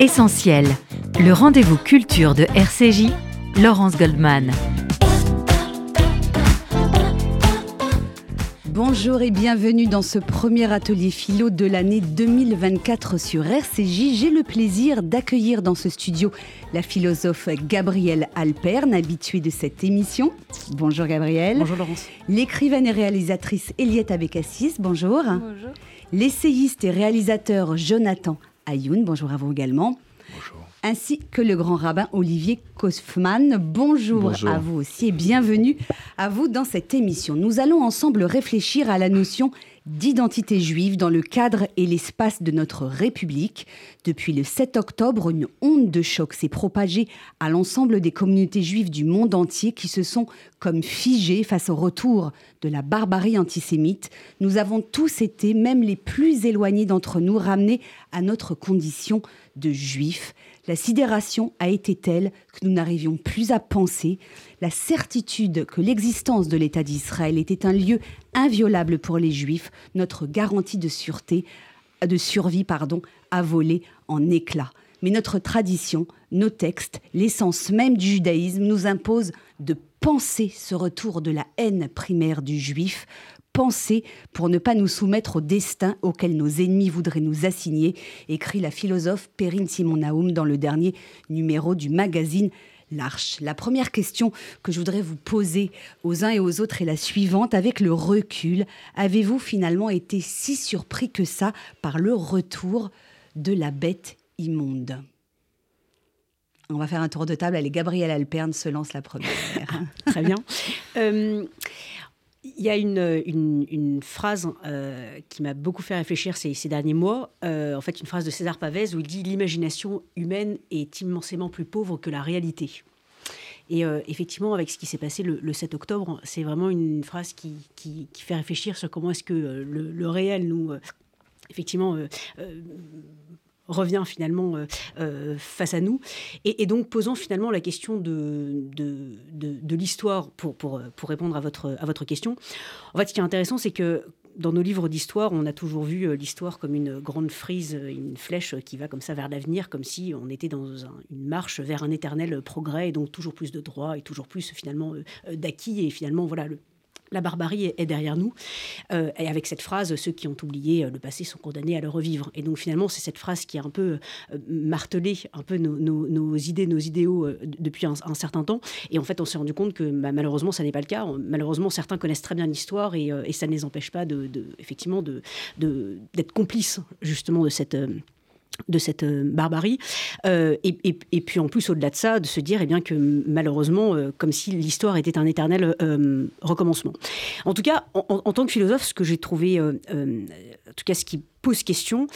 Essentiel, le rendez-vous culture de RCJ, Laurence Goldman. Bonjour et bienvenue dans ce premier atelier philo de l'année 2024 sur RCJ. J'ai le plaisir d'accueillir dans ce studio la philosophe Gabrielle Alperne, habituée de cette émission. Bonjour Gabrielle. Bonjour Laurence. L'écrivaine et réalisatrice Eliette Abécassis. Bonjour. Bonjour. L'essayiste et réalisateur Jonathan Ayoun. Bonjour à vous également. Bonjour. Ainsi que le grand rabbin Olivier Kaufmann. Bonjour, Bonjour. à vous aussi et bienvenue à vous dans cette émission. Nous allons ensemble réfléchir à la notion d'identité juive dans le cadre et l'espace de notre République. Depuis le 7 octobre, une onde de choc s'est propagée à l'ensemble des communautés juives du monde entier qui se sont comme figées face au retour de la barbarie antisémite. Nous avons tous été, même les plus éloignés d'entre nous, ramenés à notre condition de juifs. La sidération a été telle que nous n'arrivions plus à penser. La certitude que l'existence de l'État d'Israël était un lieu inviolable pour les Juifs, notre garantie de sûreté, de survie, pardon, a volé en éclats. Mais notre tradition, nos textes, l'essence même du judaïsme nous imposent de penser ce retour de la haine primaire du juif, penser pour ne pas nous soumettre au destin auquel nos ennemis voudraient nous assigner, écrit la philosophe Perrine Simon Naoum dans le dernier numéro du magazine L'Arche. La première question que je voudrais vous poser aux uns et aux autres est la suivante. Avec le recul, avez-vous finalement été si surpris que ça par le retour de la bête immonde? On va faire un tour de table. Allez, Gabrielle Alperne se lance la première. Très bien. Euh, Il y a une, phrase euh, qui m'a beaucoup fait réfléchir ces, derniers mois. Euh, en fait, une phrase de César Pavès où il dit L'imagination humaine est immensément plus pauvre que la réalité. Et effectivement, avec ce qui s'est passé le, le 7 octobre, c'est vraiment une phrase qui, fait réfléchir sur comment est-ce que le, le réel nous, effectivement, revient finalement euh, euh, face à nous. Et, donc posant finalement la question de, de, de, l'histoire pour, pour, pour répondre à votre, à votre question. En fait, ce qui est intéressant, c'est que dans nos livres d'histoire, on a toujours vu euh, l'histoire comme une grande frise, une flèche qui va comme ça vers l'avenir, comme si on était dans un- une marche vers un éternel progrès, et donc toujours plus de droits et toujours plus finalement d'acquis, et finalement voilà la barbarie est- derrière nous. Euh, et avec cette phrase, ceux qui ont oublié euh, le passé sont condamnés à le revivre. Et donc finalement, c'est cette phrase qui a un peu euh, martelé un peu nos, idées, nos idéaux depuis un, certain temps. Et en fait, on s'est rendu compte que bah, malheureusement, ça n'est pas le cas. Malheureusement, certains connaissent très bien l'histoire et, ça ne les empêche pas de, effectivement d'être complices justement de cette... de cette euh, barbarie. Euh, et, et- puis en plus, au-delà de ça, de se dire eh bien, que malheureusement, euh, comme si l'histoire était un éternel recommencement. En tout cas, en, tant que philosophe, ce que j'ai trouvé, en tout cas ce qui pose question,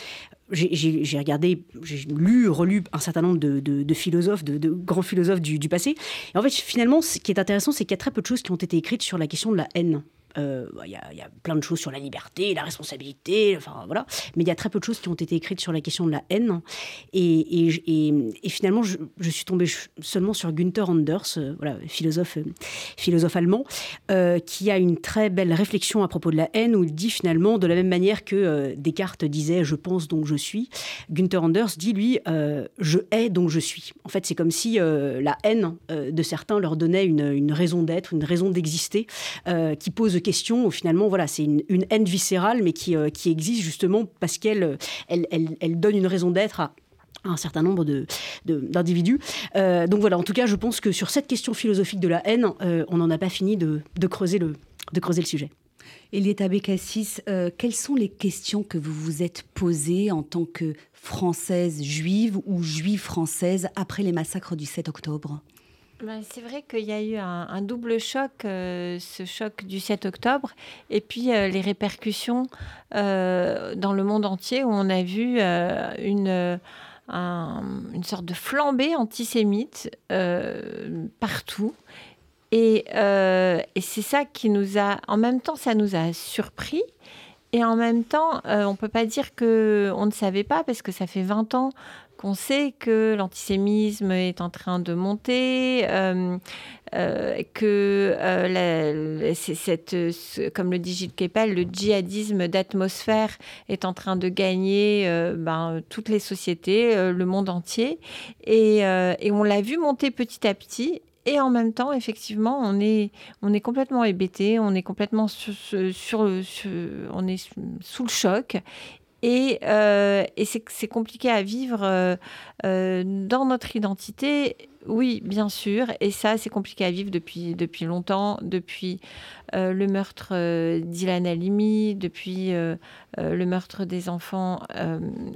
j'ai- regardé, j'ai lu, relu un certain nombre de, de- philosophes, de, de grands philosophes du, du passé. Et en fait, finalement, ce qui est intéressant, c'est qu'il y a très peu de choses qui ont été écrites sur la question de la haine. Euh, bah, Il y, a- il plein de choses sur la liberté, la responsabilité, enfin voilà. Mais il y a très peu de choses qui ont été écrites sur la question de la haine. Et, finalement, je, suis tombée seulement sur Günther Anders, euh, voilà, philosophe, euh, philosophe allemand, qui a une très belle réflexion à propos de la haine, où il dit finalement, de la même manière que Descartes disait je pense donc je suis, Günther Anders dit lui je hais donc je suis. En fait, c'est comme si la haine de certains leur donnait une, une raison d'être, une raison d'exister, qui pose question. Où finalement, voilà, c'est une, haine viscérale, mais qui, euh, qui existe justement parce qu'elle elle, elle- elle donne une raison d'être à un certain nombre de- de- d'individus. Euh, donc voilà, en tout cas, je pense que sur cette question philosophique de la haine, euh, on n'en a pas fini de, de creuser le, de creuser le sujet. Elietta Bécassis, euh, quelles sont les questions que vous vous êtes posées en tant que française juive ou juive française après les massacres du 7 octobre? C'est vrai qu'il y a eu un, double choc, euh, ce choc du 7 octobre, et puis euh, les répercussions euh, dans le monde entier où on a vu une, un- une sorte de flambée antisémite partout. Et c'est ça qui nous a, en même temps, ça nous a surpris. Et en même temps, on ne peut pas dire qu'on ne savait pas, parce que ça fait 20 ans qu'on sait que l'antisémisme est en train de monter, euh, euh, que euh, cette, comme le dit Gilles Kepel, le djihadisme d'atmosphère est en train de gagner ben, toutes les sociétés, le monde entier. Et, on l'a vu monter petit à petit. Et en même temps, effectivement, on est, on est complètement hébété, on est complètement sur, on est sous le choc. Et, euh, et c'est compliqué à vivre euh, euh, dans notre identité oui, bien sûr. Et ça, c'est compliqué à vivre depuis, depuis longtemps, depuis euh, le meurtre euh, d'Ilan Halimi, depuis euh, le meurtre des enfants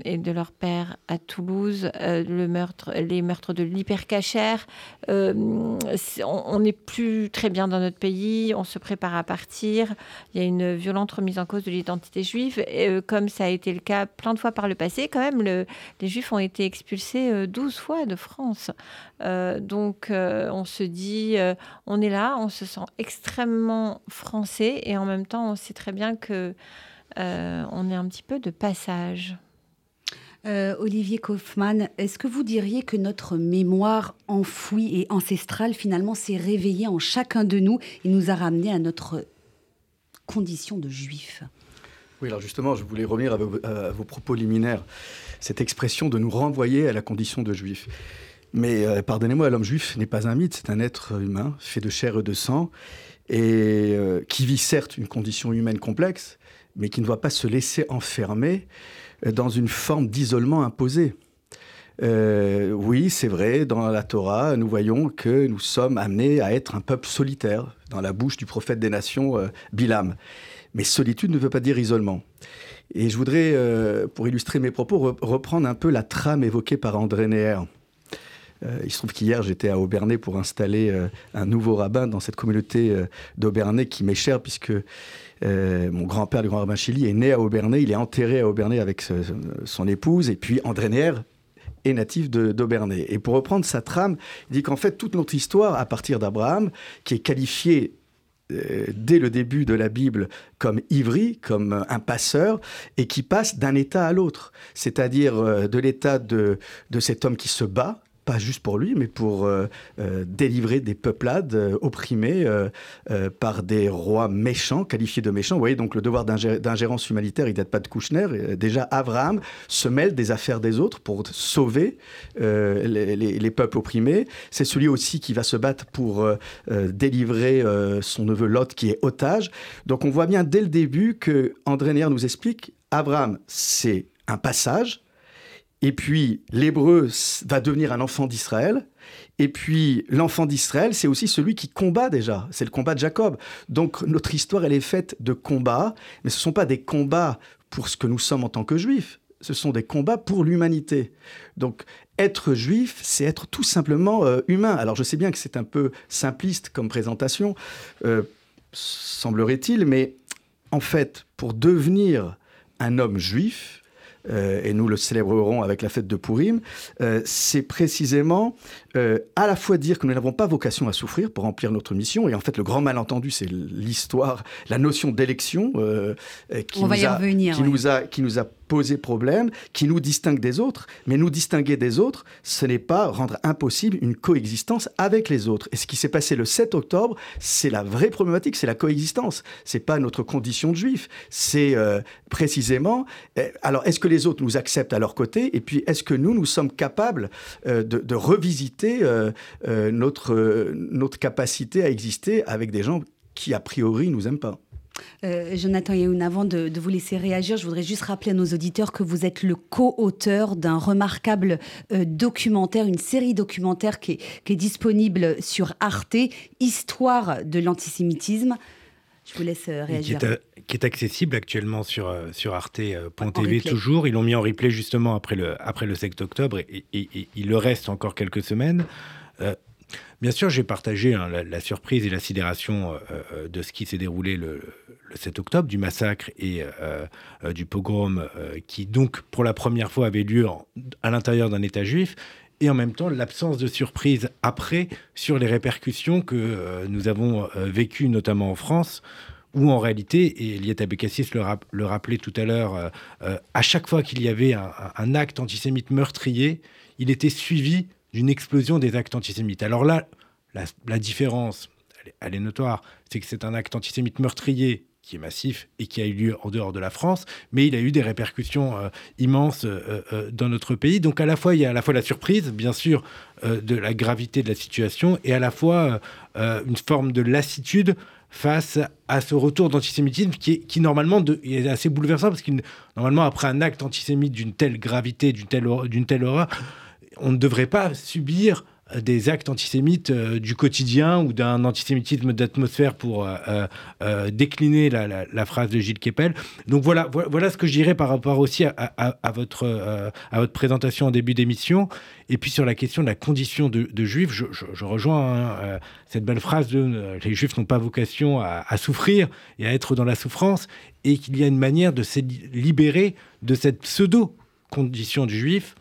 et de leur père à Toulouse, les meurtres de l'hypercachère. on n'est plus très bien dans notre pays, on se prépare à partir. Il y a une violente remise en cause de l'identité juive, et, comme ça a été le cas plein de fois par le passé. Quand même, les juifs ont été expulsés 12 fois de France. Donc euh, on se dit, euh, on est là, on se sent extrêmement français et en même temps on sait très bien que on est un petit peu de passage. Olivier Kaufmann, est-ce que vous diriez que notre mémoire enfouie et ancestrale finalement s'est réveillée en chacun de nous et nous a ramené à notre condition de juif Oui, alors justement, je voulais revenir à vos, à vos propos liminaires, cette expression de nous renvoyer à la condition de juif. Mais euh, pardonnez-moi, l'homme juif n'est pas un mythe, c'est un être humain, fait de chair et de sang, et euh, qui vit certes une condition humaine complexe, mais qui ne doit pas se laisser enfermer euh, dans une forme d'isolement imposé. oui, c'est vrai, dans la Torah, nous voyons que nous sommes amenés à être un peuple solitaire, dans la bouche du prophète des nations, Bilam. Mais solitude ne veut pas dire isolement. Et je voudrais, pour illustrer mes propos, reprendre un peu la trame évoquée par André Neher. Euh, il se trouve qu'hier, j'étais à Aubernay pour installer euh, un nouveau rabbin dans cette communauté euh, d'Aubernay qui m'est chère, puisque mon grand-père, le grand rabbin Chili, est né à Aubernay. Il est enterré à Aubernay avec son épouse. Et puis, André Neher est natif d'Aubernay. Et pour reprendre sa trame, il dit qu'en fait, toute notre histoire, à partir d'Abraham, qui est qualifié dès le début de la Bible comme ivri, comme un passeur, et qui passe d'un état à l'autre, c'est-à-dire de l'état de, de cet homme qui se bat, pas juste pour lui, mais pour euh, euh, délivrer des peuplades euh, opprimées par des rois méchants, qualifiés de méchants. Vous voyez, donc le devoir d'ingérence humanitaire, il date pas de Kouchner. Déjà, Abraham se mêle des affaires des autres pour sauver les, peuples opprimés. C'est celui aussi qui va se battre pour délivrer son neveu Lot, qui est otage. Donc on voit bien dès le début que André Neher nous explique, Abraham, c'est un passage, et puis, l'hébreu va devenir un enfant d'Israël. Et puis, l'enfant d'Israël, c'est aussi celui qui combat déjà. C'est le combat de Jacob. Donc, notre histoire, elle est faite de combats. Mais ce ne sont pas des combats pour ce que nous sommes en tant que juifs. Ce sont des combats pour l'humanité. Donc, être juif, c'est être tout simplement euh, humain. Alors, je sais bien que c'est un peu simpliste comme présentation, euh, semblerait-il, mais en fait, pour devenir un homme juif, et nous le célébrerons avec la fête de Purim, euh, c'est précisément euh, à la fois dire que nous n'avons pas vocation à souffrir pour remplir notre mission, et en fait le grand malentendu, c'est l'histoire, la notion d'élection qui, nous a, qui, nous a, qui nous a poser problème, qui nous distingue des autres. Mais nous distinguer des autres, ce n'est pas rendre impossible une coexistence avec les autres. Et ce qui s'est passé le 7 octobre, c'est la vraie problématique, c'est la coexistence. C'est pas notre condition de juif. C'est euh, précisément. Euh, alors, est-ce que les autres nous acceptent à leur côté? Et puis, est-ce que nous, nous sommes capables euh, de, de, revisiter notre, notre capacité à exister avec des gens qui, a priori, nous aiment pas euh, Jonathan Yehoun, avant de, vous laisser réagir, je voudrais juste rappeler à nos auditeurs que vous êtes le co-auteur d'un remarquable euh, documentaire, une série documentaire qui est, disponible sur Arte, Histoire de l'antisémitisme. Je vous laisse euh, réagir. Qui est, accessible actuellement sur, sur arte.tv toujours. Ils l'ont mis en replay justement après le, après le 7 octobre et, il le reste encore quelques semaines. Bien sûr, j'ai partagé hein, la, surprise et la sidération euh, euh, de ce qui s'est déroulé le, 7 octobre, du massacre et euh, du pogrom, qui donc pour la première fois avait lieu à l'intérieur d'un État juif, et en même temps l'absence de surprise après sur les répercussions que nous avons vécues, notamment en France, où en réalité, et Lieta Bekassis le, le, rappelait tout à l'heure, à chaque fois qu'il y avait un, acte antisémite meurtrier, il était suivi d'une explosion des actes antisémites. Alors là, la, différence, elle, est notoire, c'est que c'est un acte antisémite meurtrier qui est massif et qui a eu lieu en dehors de la France, mais il a eu des répercussions euh, immenses euh, euh, dans notre pays. Donc à la fois, il y a à la fois la surprise, bien sûr, de la gravité de la situation, et à la fois une forme de lassitude face à ce retour d'antisémitisme qui, qui, normalement est assez bouleversant, parce que normalement, après un acte antisémite d'une telle gravité, d'une telle, d'une telle horreur, on ne devrait pas subir des actes antisémites euh, du quotidien ou d'un antisémitisme d'atmosphère pour euh, euh, décliner la, phrase de Gilles Kepel. Donc voilà, voilà ce que je dirais par rapport aussi à, votre, à votre présentation en début d'émission. Et puis sur la question de la condition de, juif, je, rejoins hein, cette belle phrase de les juifs n'ont pas vocation à, souffrir et à être dans la souffrance, et qu'il y a une manière de se libérer de cette pseudo-condition du juif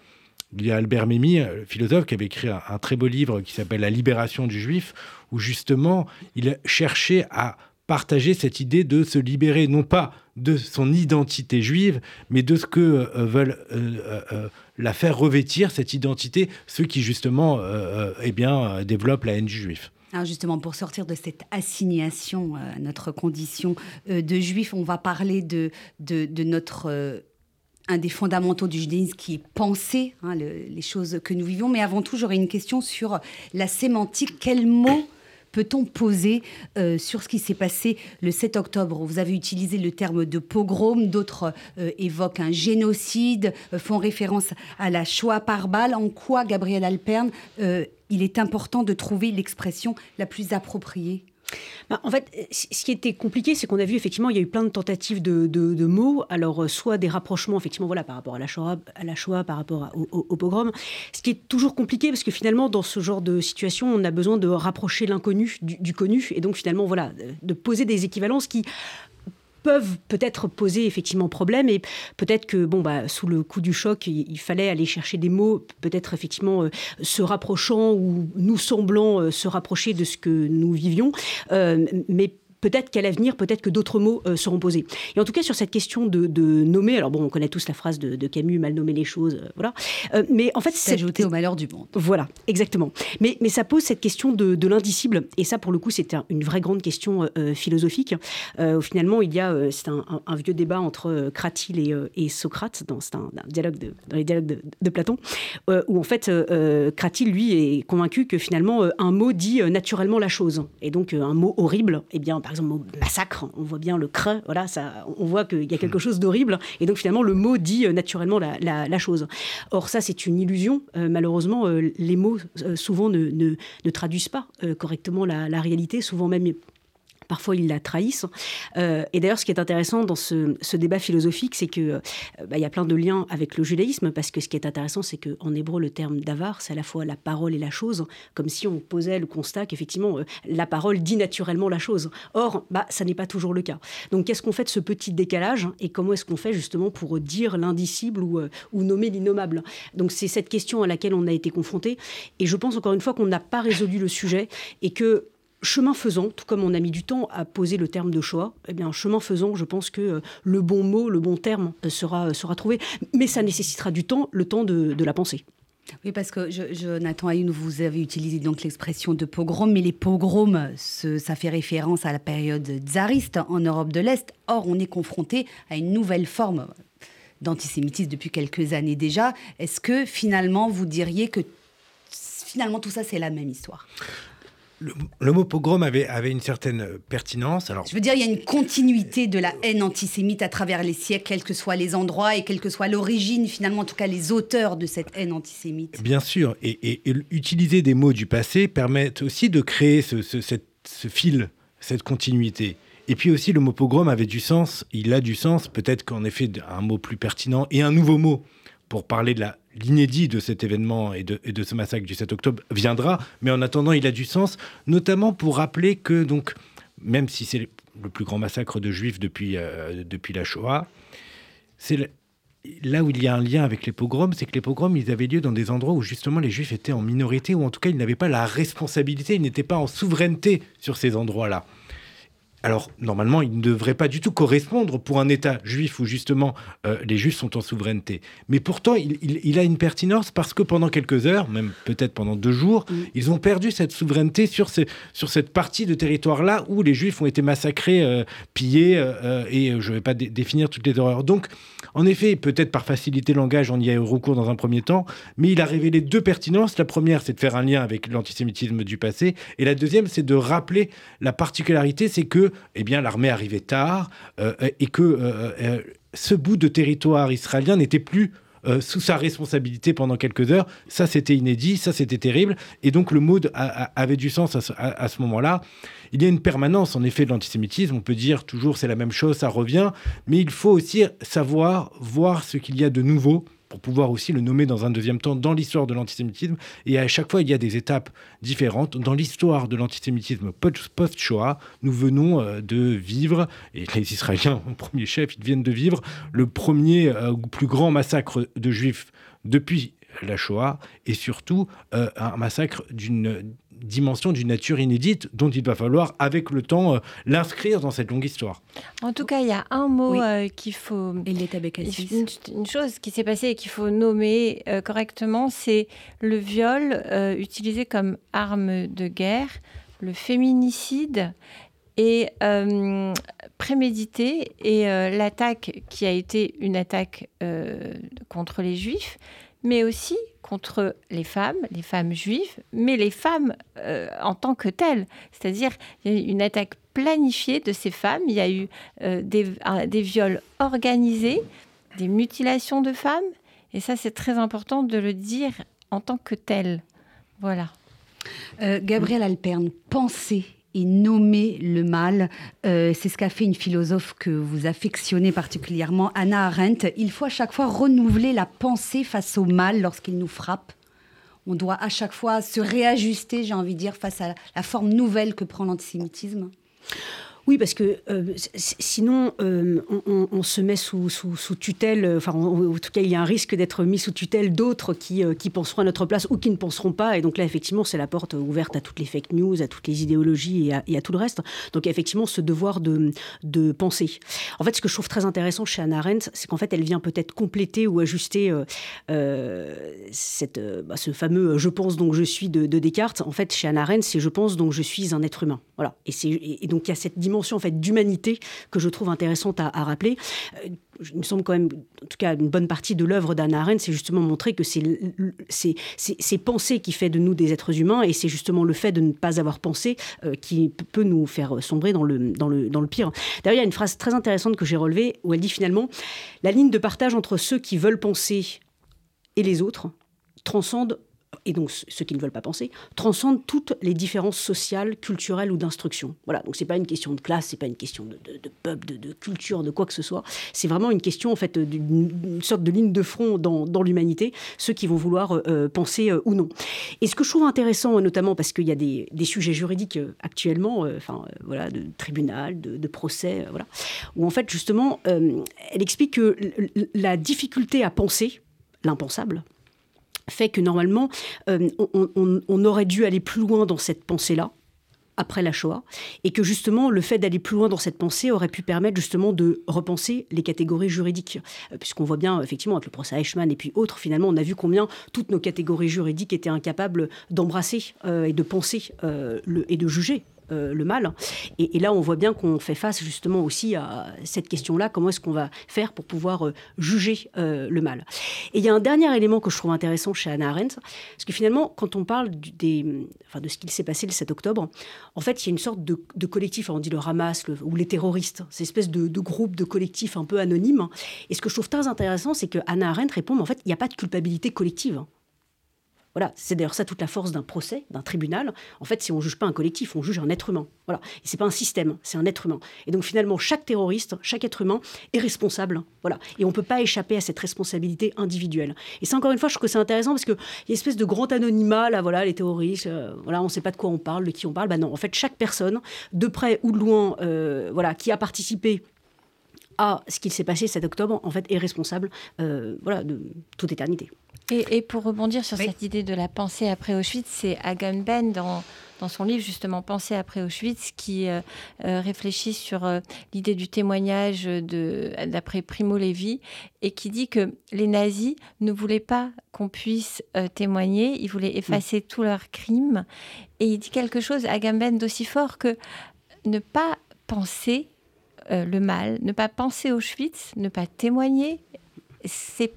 il y a Albert Memmi, le philosophe, qui avait écrit un, très beau livre qui s'appelle La libération du juif, où justement il cherchait à partager cette idée de se libérer non pas de son identité juive, mais de ce que euh, veulent euh, euh, la faire revêtir, cette identité, ceux qui justement eh bien, développent la haine du juif. Justement, pour sortir de cette assignation à notre condition de juif, on va parler de, de notre un des fondamentaux du judaïsme qui est penser hein, les choses que nous vivons. Mais avant tout, j'aurais une question sur la sémantique. Quel mot peut-on poser euh, sur ce qui s'est passé le 7 octobre? Vous avez utilisé le terme de pogrom, d'autres euh, évoquent un génocide, euh, font référence à la Shoah par balle. En quoi, Gabriel Alperne, il est important de trouver l'expression la plus appropriée? Bah, en fait, ce qui était compliqué, c'est qu'on a vu effectivement, il y a eu plein de tentatives de, mots. Alors, euh, soit des rapprochements, effectivement, voilà, par rapport à la Shoah, à la Shoah par rapport au, pogrom. Ce qui est toujours compliqué, parce que finalement, dans ce genre de situation, on a besoin de rapprocher l'inconnu du, du, connu. Et donc, finalement, voilà, de poser des équivalences qui peuvent peut-être poser effectivement problème et peut-être que bon bah sous le coup du choc il, fallait aller chercher des mots peut-être effectivement euh, se rapprochant ou nous semblant euh, se rapprocher de ce que nous vivions. Euh, mais peut-être qu'à l'avenir, peut-être que d'autres mots euh, seront posés. Et en tout cas, sur cette question de, nommer, alors bon, on connaît tous la phrase de, Camus, mal nommer les choses, euh, voilà. Euh, mais en fait, c'est ajouté au malheur du monde. Voilà, exactement. Mais, mais ça pose cette question de, l'indicible, et ça, pour le coup, c'est une vraie grande question philosophique. finalement, il y a, c'est un, vieux débat entre Cratyle et, et Socrate, dans, un, dialogue dans les dialogues de, Platon, où en fait, Cratyle, lui, est convaincu que finalement, un mot dit naturellement la chose. Et donc, un mot horrible, eh bien, par exemple, massacre, on voit bien le crin, voilà, ça, on voit qu'il y a quelque chose d'horrible, et donc finalement le mot dit euh, naturellement la, chose. Or ça, c'est une illusion. Euh, malheureusement, euh, les mots souvent ne, ne, traduisent pas correctement la, la, réalité, souvent même Parfois, ils la trahissent. Euh, et d'ailleurs, ce qui est intéressant dans ce, débat philosophique, c'est qu'il euh, bah, y a plein de liens avec le judaïsme, parce que ce qui est intéressant, c'est qu'en hébreu, le terme d'avar, c'est à la fois la parole et la chose, comme si on posait le constat qu'effectivement, euh, la parole dit naturellement la chose. Or, bah, ça n'est pas toujours le cas. Donc, qu'est-ce qu'on fait de ce petit décalage et comment est-ce qu'on fait justement pour dire l'indicible ou, ou nommer l'innommable? Donc, c'est cette question à laquelle on a été confronté. Et je pense encore une fois qu'on n'a pas résolu le sujet et que chemin faisant, tout comme on a mis du temps à poser le terme de choix, eh bien, chemin faisant, je pense que euh, le bon mot, le bon terme euh, sera, euh, sera trouvé. Mais ça nécessitera du temps, le temps de, la penser. Oui, parce que je, Jonathan Ayoun, vous avez utilisé donc l'expression de pogrom, mais les pogroms, ça fait référence à la période tsariste en Europe de l'Est. Or, on est confronté à une nouvelle forme d'antisémitisme depuis quelques années déjà. Est-ce que finalement, vous diriez que finalement tout ça, c'est la même histoire? Le, mot pogrom avait, avait une certaine pertinence. Alors, Je veux dire, il y a une continuité de la haine antisémite à travers les siècles, quels que soient les endroits et quelle que soit l'origine, finalement, en tout cas les auteurs de cette haine antisémite. Bien sûr, et, utiliser des mots du passé permet aussi de créer ce, ce fil, cette continuité. Et puis aussi, le mot pogrom avait du sens, il a du sens, peut-être qu'en effet, un mot plus pertinent et un nouveau mot pour parler de l'inédit de cet événement et de, ce massacre du 7 octobre viendra, mais en attendant, il a du sens, notamment pour rappeler que, donc, même si c'est le plus grand massacre de juifs depuis, euh, depuis la Shoah, c'est là où il y a un lien avec les pogroms, c'est que les pogroms, ils avaient lieu dans des endroits où justement les juifs étaient en minorité, ou en tout cas ils n'avaient pas la responsabilité, ils n'étaient pas en souveraineté sur ces endroits-là. Alors normalement, il ne devrait pas du tout correspondre pour un État juif où justement euh, les juifs sont en souveraineté. Mais pourtant, il, a une pertinence parce que pendant quelques heures, même peut-être pendant deux jours, mm. ils ont perdu cette souveraineté sur, sur cette partie de territoire-là où les juifs ont été massacrés, euh, pillés, euh, et je ne vais pas définir toutes les horreurs. Donc, en effet, peut-être par facilité de langage, on y a eu recours dans un premier temps, mais il a révélé deux pertinences. La première, c'est de faire un lien avec l'antisémitisme du passé, et la deuxième, c'est de rappeler la particularité, c'est que eh bien, l'armée arrivait tard euh, et que euh, euh, ce bout de territoire israélien n'était plus sous sa responsabilité pendant quelques heures. Ça, c'était inédit, ça, c'était terrible. Et donc, le mot avait du sens à ce, moment-là. Il y a une permanence, en effet, de l'antisémitisme. On peut dire toujours c'est la même chose, ça revient. Mais il faut aussi savoir voir ce qu'il y a de nouveau pour pouvoir aussi le nommer dans un deuxième temps dans l'histoire de l'antisémitisme. Et à chaque fois, il y a des étapes différentes. Dans l'histoire de l'antisémitisme post-Shoah, nous venons euh, de vivre, et les Israéliens en premier chef, ils viennent de vivre le premier euh, plus grand massacre de juifs depuis la Shoah, et surtout euh, un massacre d'une dimension d'une nature inédite dont il va falloir, avec le temps, euh, l'inscrire dans cette longue histoire. En tout cas, il y a un mot euh, qu'il faut... Une, une chose qui s'est passée et qu'il faut nommer euh, correctement, c'est le viol utilisé comme arme de guerre, le féminicide et prémédité et l'attaque qui a été une attaque contre les juifs, mais aussi contre les femmes, les femmes juives, mais les femmes euh, en tant que telles. C'est-à-dire une attaque planifiée de ces femmes, il y a eu euh, des, viols organisés, des mutilations de femmes, et ça c'est très important de le dire en tant que tel. Voilà. Euh, Gabriel Alperne, pensez et nommer le mal. Euh, c'est ce qu'a fait une philosophe que vous affectionnez particulièrement, Anna Arendt. Il faut à chaque fois renouveler la pensée face au mal lorsqu'il nous frappe. On doit à chaque fois se réajuster, j'ai envie de dire, face à la forme nouvelle que prend l'antisémitisme. Oui, parce que euh, sinon, euh, on, se met sous, sous, tutelle, enfin, en, tout cas, il y a un risque d'être mis sous tutelle d'autres qui, euh, qui penseront à notre place ou qui ne penseront pas. Et donc là, effectivement, c'est la porte ouverte à toutes les fake news, à toutes les idéologies et à, tout le reste. Donc, effectivement, ce devoir de, de penser. En fait, ce que je trouve très intéressant chez Anna Arendt, c'est qu'en fait, elle vient peut-être compléter ou ajuster cette, bah, ce fameux je pense donc je suis de, Descartes. En fait, chez Anna Arendt, c'est je pense donc je suis un être humain. Voilà. Et, et donc, il y a cette dimension en fait d'humanité que je trouve intéressante à, rappeler. Euh, il me semble quand même, en tout cas, une bonne partie de l'œuvre d'Anna Arendt, c'est justement montrer que c'est ces pensées qui fait de nous des êtres humains, et c'est justement le fait de ne pas avoir pensé euh, qui peut nous faire sombrer dans le, dans le, dans le pire. D'ailleurs, il y a une phrase très intéressante que j'ai relevée, où elle dit finalement, la ligne de partage entre ceux qui veulent penser et les autres transcende et donc ceux qui ne veulent pas penser, transcendent toutes les différences sociales, culturelles ou d'instruction. Voilà, donc c'est pas une question de classe, c'est pas une question de, peuple, de, culture, de quoi que ce soit. C'est vraiment une question en fait d'une sorte de ligne de front dans, l'humanité, ceux qui vont vouloir euh, euh, penser euh, ou non. Et ce que je trouve intéressant, notamment parce qu'il y a des, sujets juridiques actuellement, enfin voilà, de tribunal, de, de procès, voilà, où en fait justement, elle explique que la difficulté à penser, l'impensable, fait que normalement, euh, on, aurait dû aller plus loin dans cette pensée-là après la Shoah, et que justement le fait d'aller plus loin dans cette pensée aurait pu permettre justement de repenser les catégories juridiques, euh, puisqu'on voit bien effectivement avec le procès Eichmann et puis autres, finalement on a vu combien toutes nos catégories juridiques étaient incapables d'embrasser euh, et de penser et de juger euh, le mal. Et, là, on voit bien qu'on fait face justement aussi à cette question-là, comment est-ce qu'on va faire pour pouvoir euh, juger euh, le mal. Et il y a un dernier élément que je trouve intéressant chez Hannah Arendt, parce que finalement, quand on parle des, enfin, de ce qui s'est passé le 7 octobre, en fait, il y a une sorte de, collectif, on dit le Hamas ou les terroristes, ces espèces de, de groupes, de collectifs un peu anonymes. Et ce que je trouve très intéressant, c'est que Hannah Arendt répond, en fait, il n'y a pas de culpabilité collective. Voilà, c'est d'ailleurs ça toute la force d'un procès, d'un tribunal. En fait, si on juge pas un collectif, on juge un être humain. Voilà, et c'est pas un système, c'est un être humain. Et donc finalement, chaque terroriste, chaque être humain est responsable. Voilà, et on peut pas échapper à cette responsabilité individuelle. Et c'est encore une fois, je trouve que c'est intéressant parce que y a une espèce de grand anonymat là, voilà, les terroristes, euh, voilà, on sait pas de quoi on parle, de qui on parle. Bah non, en fait, chaque personne, de près ou de loin, euh, voilà, qui a participé à ce qu'il s'est passé cet octobre, en fait, est responsable, euh, voilà, de toute éternité. Et, pour rebondir sur cette idée de la pensée après Auschwitz, c'est Agamben dans, dans son livre justement Penser après Auschwitz, qui réfléchit sur l'idée du témoignage d'après Primo Levi et qui dit que les nazis ne voulaient pas qu'on puisse témoigner, ils voulaient effacer tous leurs crimes. Et il dit quelque chose, Agamben, d'aussi fort que ne pas penser le mal, ne pas penser Auschwitz, ne pas témoigner, c'est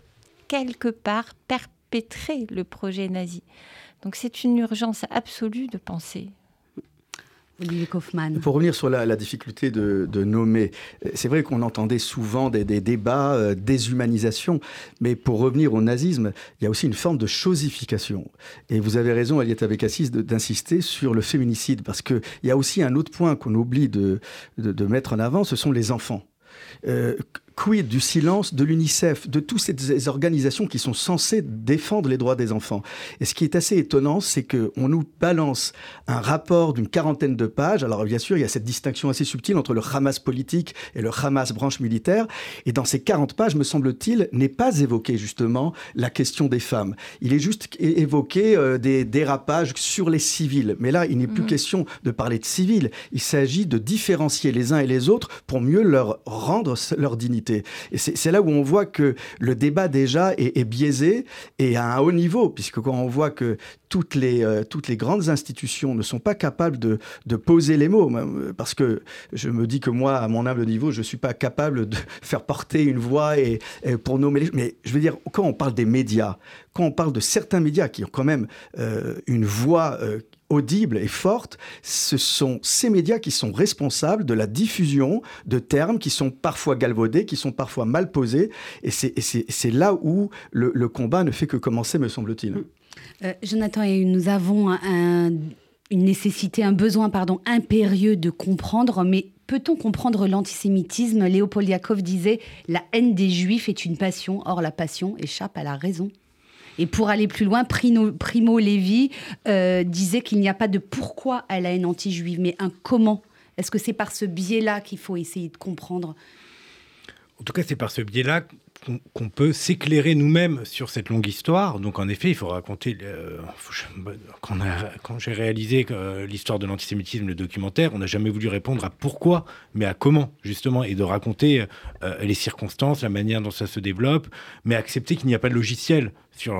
quelque part perpétrer le projet nazi. Donc c'est une urgence absolue de penser. Olivier Kaufmann. Pour revenir sur la, difficulté de, nommer, c'est vrai qu'on entendait souvent des, débats, euh, déshumanisation, mais pour revenir au nazisme, il y a aussi une forme de chosification. Et vous avez raison, Aliette Abekassis, d'insister sur le féminicide, parce qu'il y a aussi un autre point qu'on oublie de, de, mettre en avant, ce sont les enfants. Euh, quid du silence de l'UNICEF, de toutes ces organisations qui sont censées défendre les droits des enfants? Et ce qui est assez étonnant, c'est qu'on nous balance un rapport d'une quarantaine de pages. Alors bien sûr, il y a cette distinction assez subtile entre le Hamas politique et le Hamas branche militaire. Et dans ces 40 pages, me semble-t-il, n'est pas évoqué justement la question des femmes. Il est juste évoqué euh, des dérapages sur les civils. Mais là, il n'est plus mhm. question de parler de civils. Il s'agit de différencier les uns et les autres pour mieux leur rendre leur dignité. C'est là où on voit que le débat déjà est, biaisé et à un haut niveau, puisque quand on voit que toutes les, euh, toutes les grandes institutions ne sont pas capables de, poser les mots, parce que je me dis que moi, à mon humble niveau, je ne suis pas capable de faire porter une voix et, pour nommer les... Mais je veux dire, quand on parle des médias, quand on parle de certains médias qui ont quand même euh, une voix euh, audible et forte, ce sont ces médias qui sont responsables de la diffusion de termes qui sont parfois galvaudés, qui sont parfois mal posés. Et c'est là où le, combat ne fait que commencer, me semble-t-il. Euh, Jonathan, nous avons une nécessité, un besoin pardon, impérieux de comprendre, mais peut-on comprendre l'antisémitisme? Léopold Yakov disait La haine des juifs est une passion, or la passion échappe à la raison. Et pour aller plus loin, Primo, Levi euh, disait qu'il n'y a pas de pourquoi à la haine anti-juive, mais un comment. Est-ce que c'est par ce biais-là qu'il faut essayer de comprendre? En tout cas, c'est par ce biais-là qu'on peut s'éclairer nous-mêmes sur cette longue histoire. Donc en effet, il faut raconter... Euh, quand, j'ai réalisé euh, l'histoire de l'antisémitisme, le documentaire, on n'a jamais voulu répondre à pourquoi, mais à comment, justement, et de raconter euh, les circonstances, la manière dont ça se développe, mais accepter qu'il n'y a pas de logiciel sur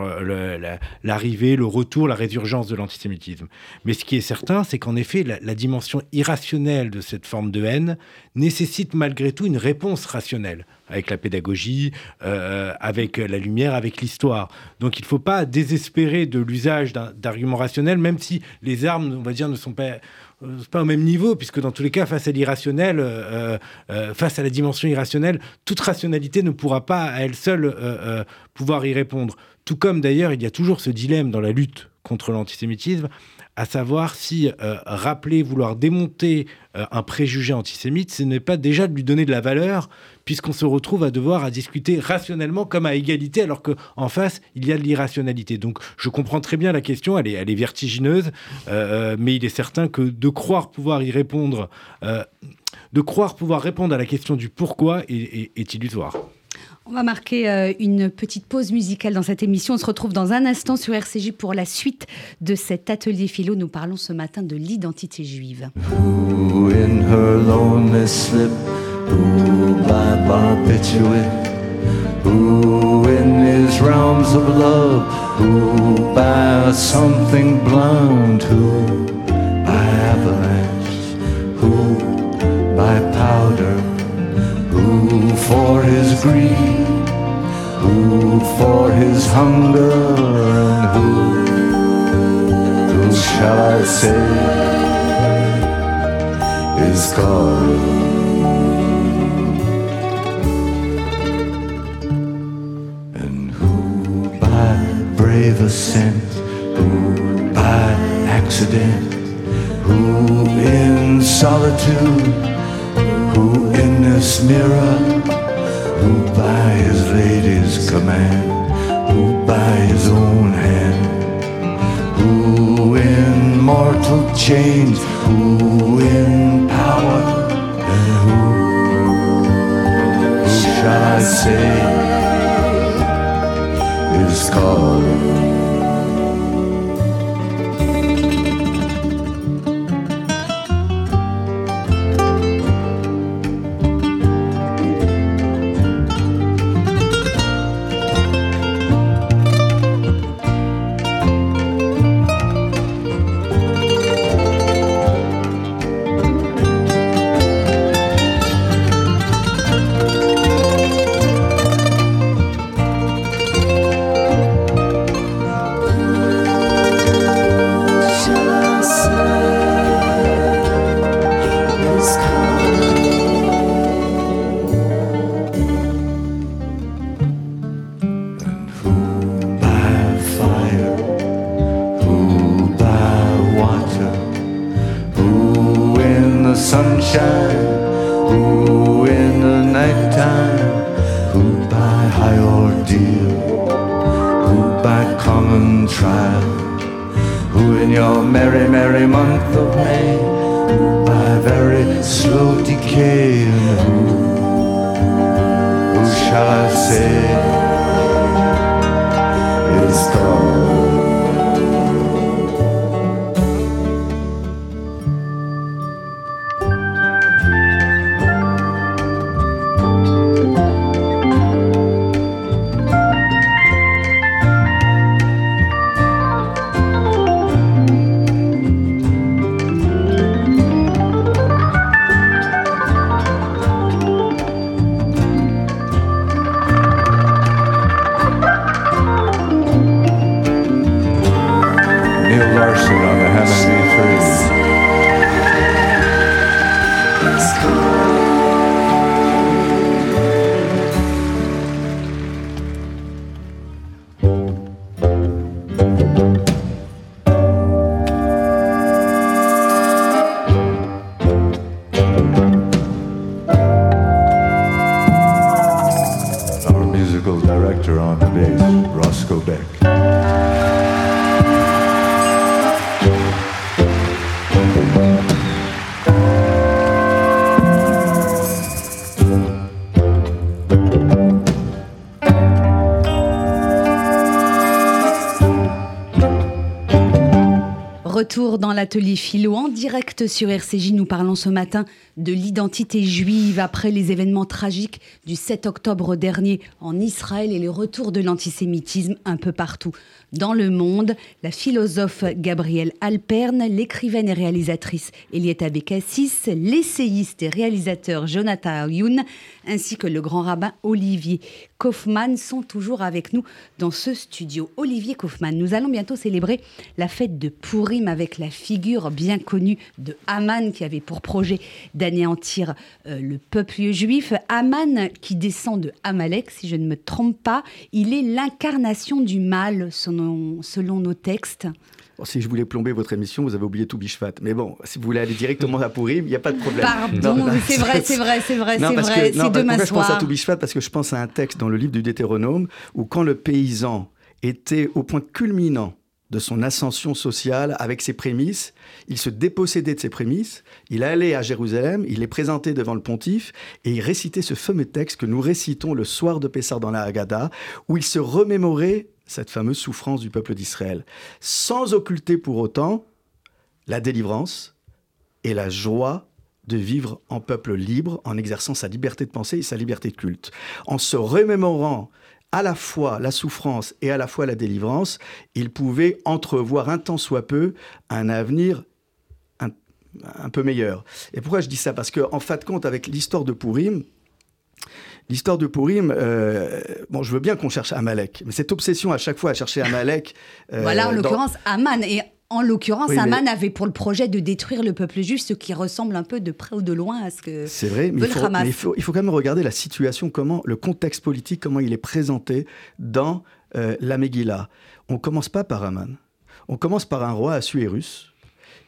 l'arrivée, le, retour, la résurgence de l'antisémitisme. Mais ce qui est certain, c'est qu'en effet, la, dimension irrationnelle de cette forme de haine nécessite malgré tout une réponse rationnelle avec la pédagogie, euh, avec la lumière, avec l'histoire. Donc il ne faut pas désespérer de l'usage d'arguments rationnels, même si les armes, on va dire, ne sont pas euh, pas au même niveau, puisque dans tous les cas, face à l'irrationnel, euh, face à la dimension irrationnelle, toute rationalité ne pourra pas à elle seule pouvoir y répondre. Tout comme d'ailleurs, il y a toujours ce dilemme dans la lutte contre l'antisémitisme, à savoir si rappeler, vouloir démonter un préjugé antisémite, ce n'est pas déjà de lui donner de la valeur, puisqu'on se retrouve à devoir à discuter rationnellement comme à égalité, alors qu'en face, il y a de l'irrationalité. Donc je comprends très bien la question, elle est, elle est vertigineuse, euh, euh, mais il est certain que de croire pouvoir y répondre, euh, de croire pouvoir répondre à la question du pourquoi est, illusoire. On va marquer une petite pause musicale dans cette émission. On se retrouve dans un instant sur RCJ pour la suite de cet atelier philo. Nous parlons ce matin de l'identité juive. Who by barbiturate? Who in realms of love? Who by something? Who by avalanche? Who by powder? Who for his greed? Who for his hunger? And who, who shall I say is calling? brave ascent, who by accident, who in solitude, who in this mirror, who by his lady's command, who by his own hand, who in mortal chains, who in power, and who, who shall I say? is calling. L'atelier philo en direct sur RCJ. Nous parlons ce matin de l'identité juive après les événements tragiques du 7 octobre dernier en Israël et le retour de l'antisémitisme un peu partout dans le monde. La philosophe Gabrielle Alperne, l'écrivaine et réalisatrice Elietta Bekassis, l'essayiste et réalisateur Jonathan Youn, ainsi que le grand rabbin Olivier Kaufmann sont toujours avec nous dans ce studio. Olivier Kaufmann, nous allons bientôt célébrer la fête de Purim avec la figure bien connue de Haman qui avait pour projet d'anéantir euh, le peuple juif. Haman qui descend de Amalek, si je ne me trompe pas, il est l'incarnation du mal selon, selon nos textes. si je voulais plomber votre émission, vous avez oublié tout Bishvat. Mais bon, si vous voulez aller directement à Purim, il n'y a pas de problème. Pardon, c'est vrai, c'est vrai, c'est vrai, c'est vrai. C'est demain soir. Je pense à tout Bishvat? Parce que je pense à un texte dans le livre du Deutéronome où quand le paysan était au point culminant de son ascension sociale avec ses prémices. Il se dépossédait de ses prémices, il allait à Jérusalem, il est présenté devant le pontife et il récitait ce fameux texte que nous récitons le soir de Pessah dans la Haggadah, où il se remémorait cette fameuse souffrance du peuple d'Israël, sans occulter pour autant la délivrance et la joie de vivre en peuple libre, en exerçant sa liberté de pensée et sa liberté de culte. En se remémorant à la fois la souffrance et à la fois la délivrance, il pouvait entrevoir un tant soit peu un avenir un, peu meilleur. Et pourquoi je dis ça? Parce qu'en en fin de compte, avec l'histoire de Pourim, L'histoire de Pourim, euh, bon, je veux bien qu'on cherche Amalek, mais cette obsession à chaque fois à chercher Amalek. Euh, voilà, en l'occurrence, Aman. Et en l'occurrence, Aman avait pour le projet de détruire le peuple juif, ce qui ressemble un peu de près ou de loin à ce que C'est vrai, mais, il faut, il, faut, quand même regarder la situation, comment le contexte politique, comment il est présenté dans euh, la Megillah. On commence pas par Aman. On commence par un roi Assuérus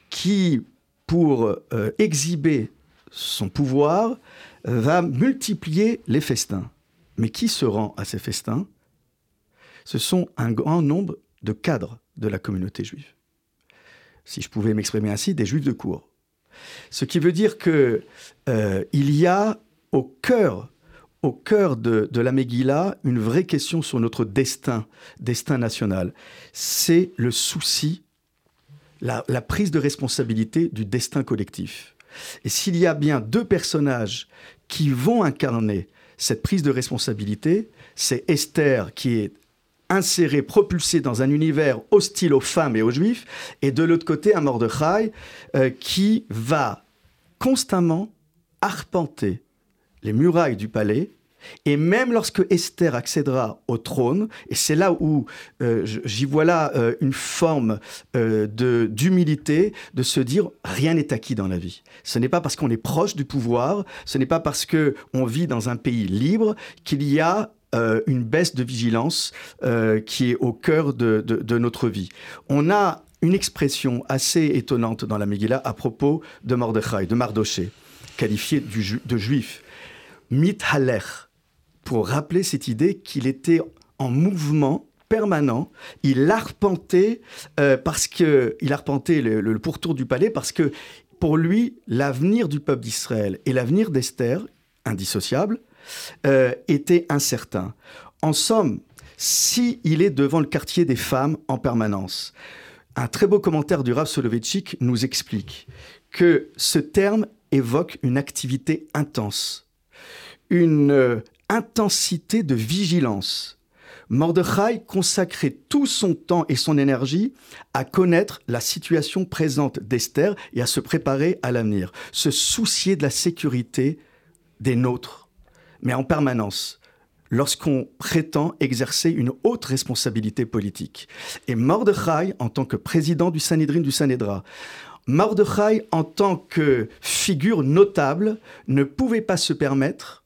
qui, pour euh, exhiber son pouvoir, va multiplier les festins. Mais qui se rend à ces festins? Ce sont un grand nombre de cadres de la communauté juive si je pouvais m'exprimer ainsi, des juifs de cour. Ce qui veut dire qu'il euh, y a au cœur, au cœur de, la Megillah une vraie question sur notre destin, destin national. C'est le souci, la prise de responsabilité du destin collectif. Et s'il y a bien deux personnages qui vont incarner cette prise de responsabilité, c'est Esther qui est inséré, propulsé dans un univers hostile aux femmes et aux juifs, et de l'autre côté un Mordechai euh, qui va constamment arpenter les murailles du palais et même lorsque Esther accédera au trône, et c'est là où euh, j'y vois là euh, une forme d'humilité, de se dire rien n'est acquis dans la vie. Ce n'est pas parce qu'on est proche du pouvoir, ce n'est pas parce que on vit dans un pays libre qu'il y a euh, une baisse de vigilance euh, qui est au cœur de, notre vie. On a une expression assez étonnante dans la Megillah à propos de Mordechai, de Mardoché. qualifié de juif. Mithaler, pour rappeler cette idée qu'il était en mouvement permanent. Il arpentait euh, parce que il arpentait le, pourtour du palais parce que pour lui, l'avenir du peuple d'Israël et l'avenir d'Esther, indissociable, euh, était incertain. En somme, si est devant le quartier des femmes en permanence, un très beau commentaire du Rav Soloveitchik nous explique que ce terme évoque une activité intense, une euh, intensité de vigilance. Mordechai consacrait tout son temps et son énergie à connaître la situation présente d'Esther et à se préparer à l'avenir, se soucier de la sécurité des nôtres, mais en permanence, lorsqu'on prétend exercer une haute responsabilité politique. Et Mordechai, en tant que président du Sanhedrin du Sanhedra, Mordechai, en tant que figure notable, ne pouvait pas se permettre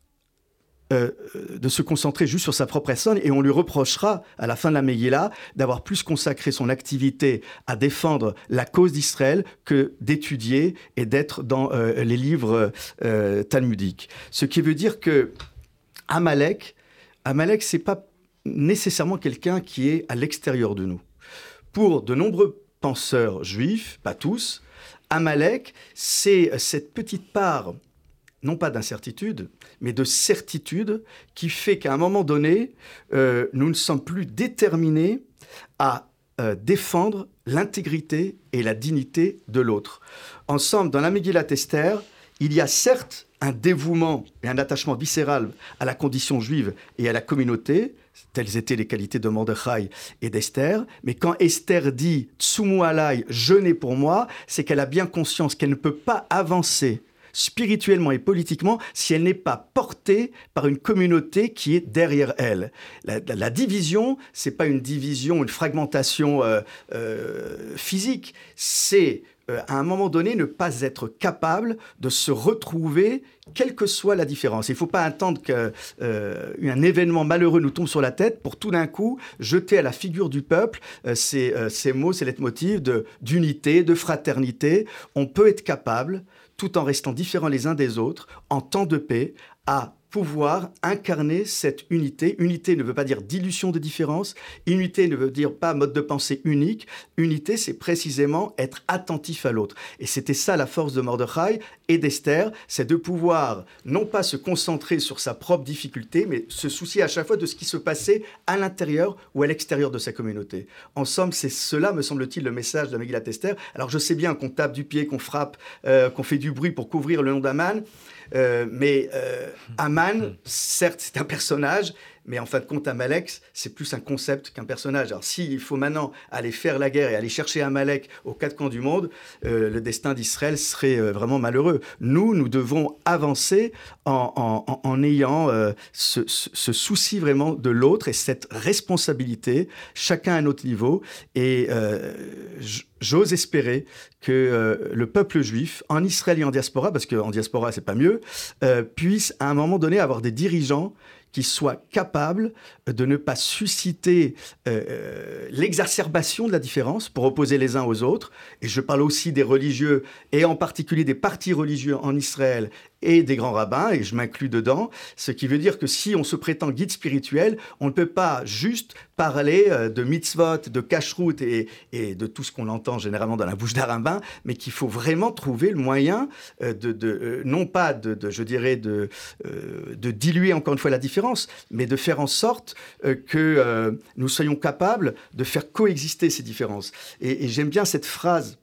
euh, de se concentrer juste sur sa propre personne et on lui reprochera à la fin de la Megillah d'avoir plus consacré son activité à défendre la cause d'Israël que d'étudier et d'être dans euh, les livres euh, talmudiques. Ce qui veut dire que Amalek, Amalek, c'est pas nécessairement quelqu'un qui est à l'extérieur de nous. Pour de nombreux penseurs juifs, pas tous, Amalek, c'est cette petite part non pas d'incertitude, mais de certitude qui fait qu'à un moment donné, euh, nous ne sommes plus déterminés à euh, défendre l'intégrité et la dignité de l'autre. Ensemble, dans la Megillat Esther, il y a certes un dévouement et un attachement viscéral à la condition juive et à la communauté, telles étaient les qualités de Mordechai et d'Esther, mais quand Esther dit Tsumu alai, jeûnez pour moi, c'est qu'elle a bien conscience qu'elle ne peut pas avancer spirituellement et politiquement si elle n'est pas portée par une communauté qui est derrière elle. La, la, division, c'est pas une division, une fragmentation euh, euh, physique, c'est euh, à un moment donné ne pas être capable de se retrouver, quelle que soit la différence. Il ne faut pas attendre qu'un événement malheureux nous tombe sur la tête pour tout d'un coup jeter à la figure du peuple ces, ces mots, ces leitmotivs d'unité, de fraternité. On peut être capable tout en restant différents les uns des autres, en temps de paix, à pouvoir incarner cette unité. Unité ne veut pas dire dilution de différence, unité ne veut dire pas mode de pensée unique, unité c'est précisément être attentif à l'autre. Et c'était ça la force de Mordechai et d'Esther, c'est de pouvoir non pas se concentrer sur sa propre difficulté, mais se soucier à chaque fois de ce qui se passait à l'intérieur ou à l'extérieur de sa communauté. En somme, c'est cela, me semble-t-il, le message de Megillat Esther. Alors je sais bien qu'on tape du pied, qu'on frappe, euh, qu'on fait du bruit pour couvrir le nom d'Aman, mais euh, Aman, certes, c'est un personnage, mais en fin de compte, Amalek, c'est plus un concept qu'un personnage. Alors, s'il faut maintenant aller faire la guerre et aller chercher Amalek aux quatre coins du monde, euh, le destin d'Israël serait vraiment malheureux. Nous, nous devons avancer en, ayant ce, ce, souci vraiment de l'autre et cette responsabilité, chacun à notre niveau. Et j'ose espérer que euh, le peuple juif, en Israël et en diaspora, parce qu'en diaspora c'est pas mieux, euh, puisse à un moment donné avoir des dirigeants qui soient capables de ne pas susciter euh, l'exacerbation de la différence pour opposer les uns aux autres. Et je parle aussi des religieux, et en particulier des partis religieux en Israël et des grands rabbins, et je m'inclus dedans, ce qui veut dire que si on se prétend guide spirituel, on ne peut pas juste parler euh, de mitzvot, de cacheroute et, et, de tout ce qu'on entend généralement dans la bouche d'un rabbin, mais qu'il faut vraiment trouver le moyen euh, de, euh, non pas de, je dirais, de, diluer encore une fois la différence, mais de faire en sorte que nous soyons capables de faire coexister ces différences. Et j'aime bien cette phrase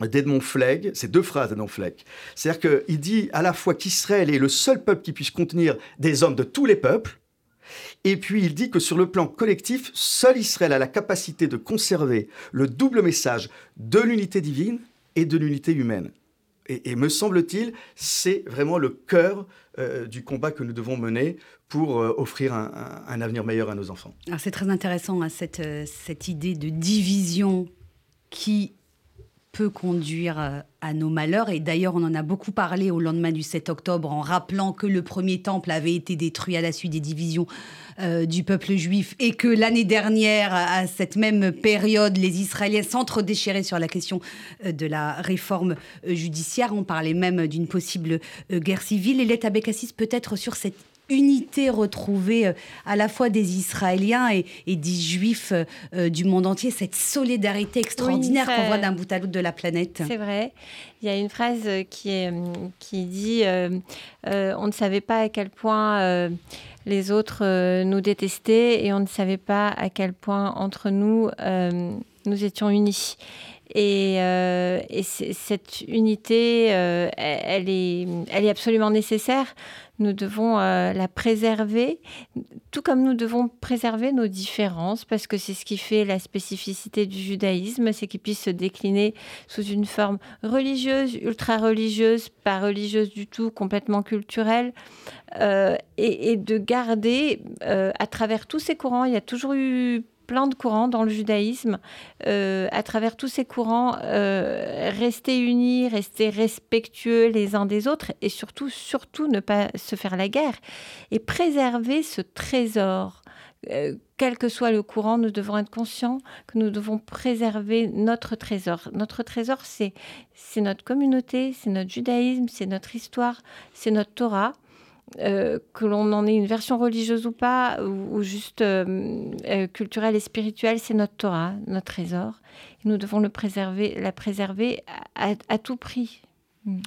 d'Edmond Flegg, c'est deux phrases d'Edmond Flegg. C'est-à-dire qu'il dit à la fois qu'Israël est le seul peuple qui puisse contenir des hommes de tous les peuples, et puis il dit que sur le plan collectif, seul Israël a la capacité de conserver le double message de l'unité divine et de l'unité humaine. Et, me semble-t-il, c'est vraiment le cœur euh, du combat que nous devons mener pour euh, offrir un, avenir meilleur à nos enfants. c'est très intéressant, hein, cette, euh, cette idée de division qui peut conduire euh, à nos malheurs. Et d'ailleurs, on en a beaucoup parlé au lendemain du 7 octobre en rappelant que le premier temple avait été détruit à la suite des divisions euh, du peuple juif et que l'année dernière, à cette même période, les Israéliens s'entre-déchiraient sur la question euh, de la réforme judiciaire. On parlait même d'une possible guerre civile. Et l'État Bécassis peut-être sur cette unité retrouvée euh, à la fois des Israéliens et, des Juifs euh, euh, du monde entier, cette solidarité extraordinaire qu'on voit d'un bout à l'autre de la planète. C'est vrai. Il y a une phrase qui, est, qui dit On ne savait pas à quel point les autres nous détestaient et on ne savait pas à quel point entre nous nous étions unis. Et, et cette unité, elle, est, elle est absolument nécessaire nous devons euh, la préserver, tout comme nous devons préserver nos différences, parce que c'est ce qui fait la spécificité du judaïsme, c'est qu'il puisse se décliner sous une forme religieuse, ultra-religieuse, pas religieuse du tout, complètement culturelle, euh, et, de garder euh, à travers tous ces courants, il y a toujours eu plein de courants dans le judaïsme. Euh, à travers tous ces courants, euh, rester unis, rester respectueux les uns des autres et surtout, surtout ne pas se faire la guerre et préserver ce trésor. Euh, quel que soit le courant, nous devons être conscients que nous devons préserver notre trésor. Notre trésor, c'est notre communauté, c'est notre judaïsme, c'est notre histoire, c'est notre Torah. Euh, que l'on en ait une version religieuse ou pas, ou, juste euh, euh, culturelle et spirituelle, c'est notre Torah, notre trésor. Et nous devons le préserver, la préserver à, tout prix. Mm.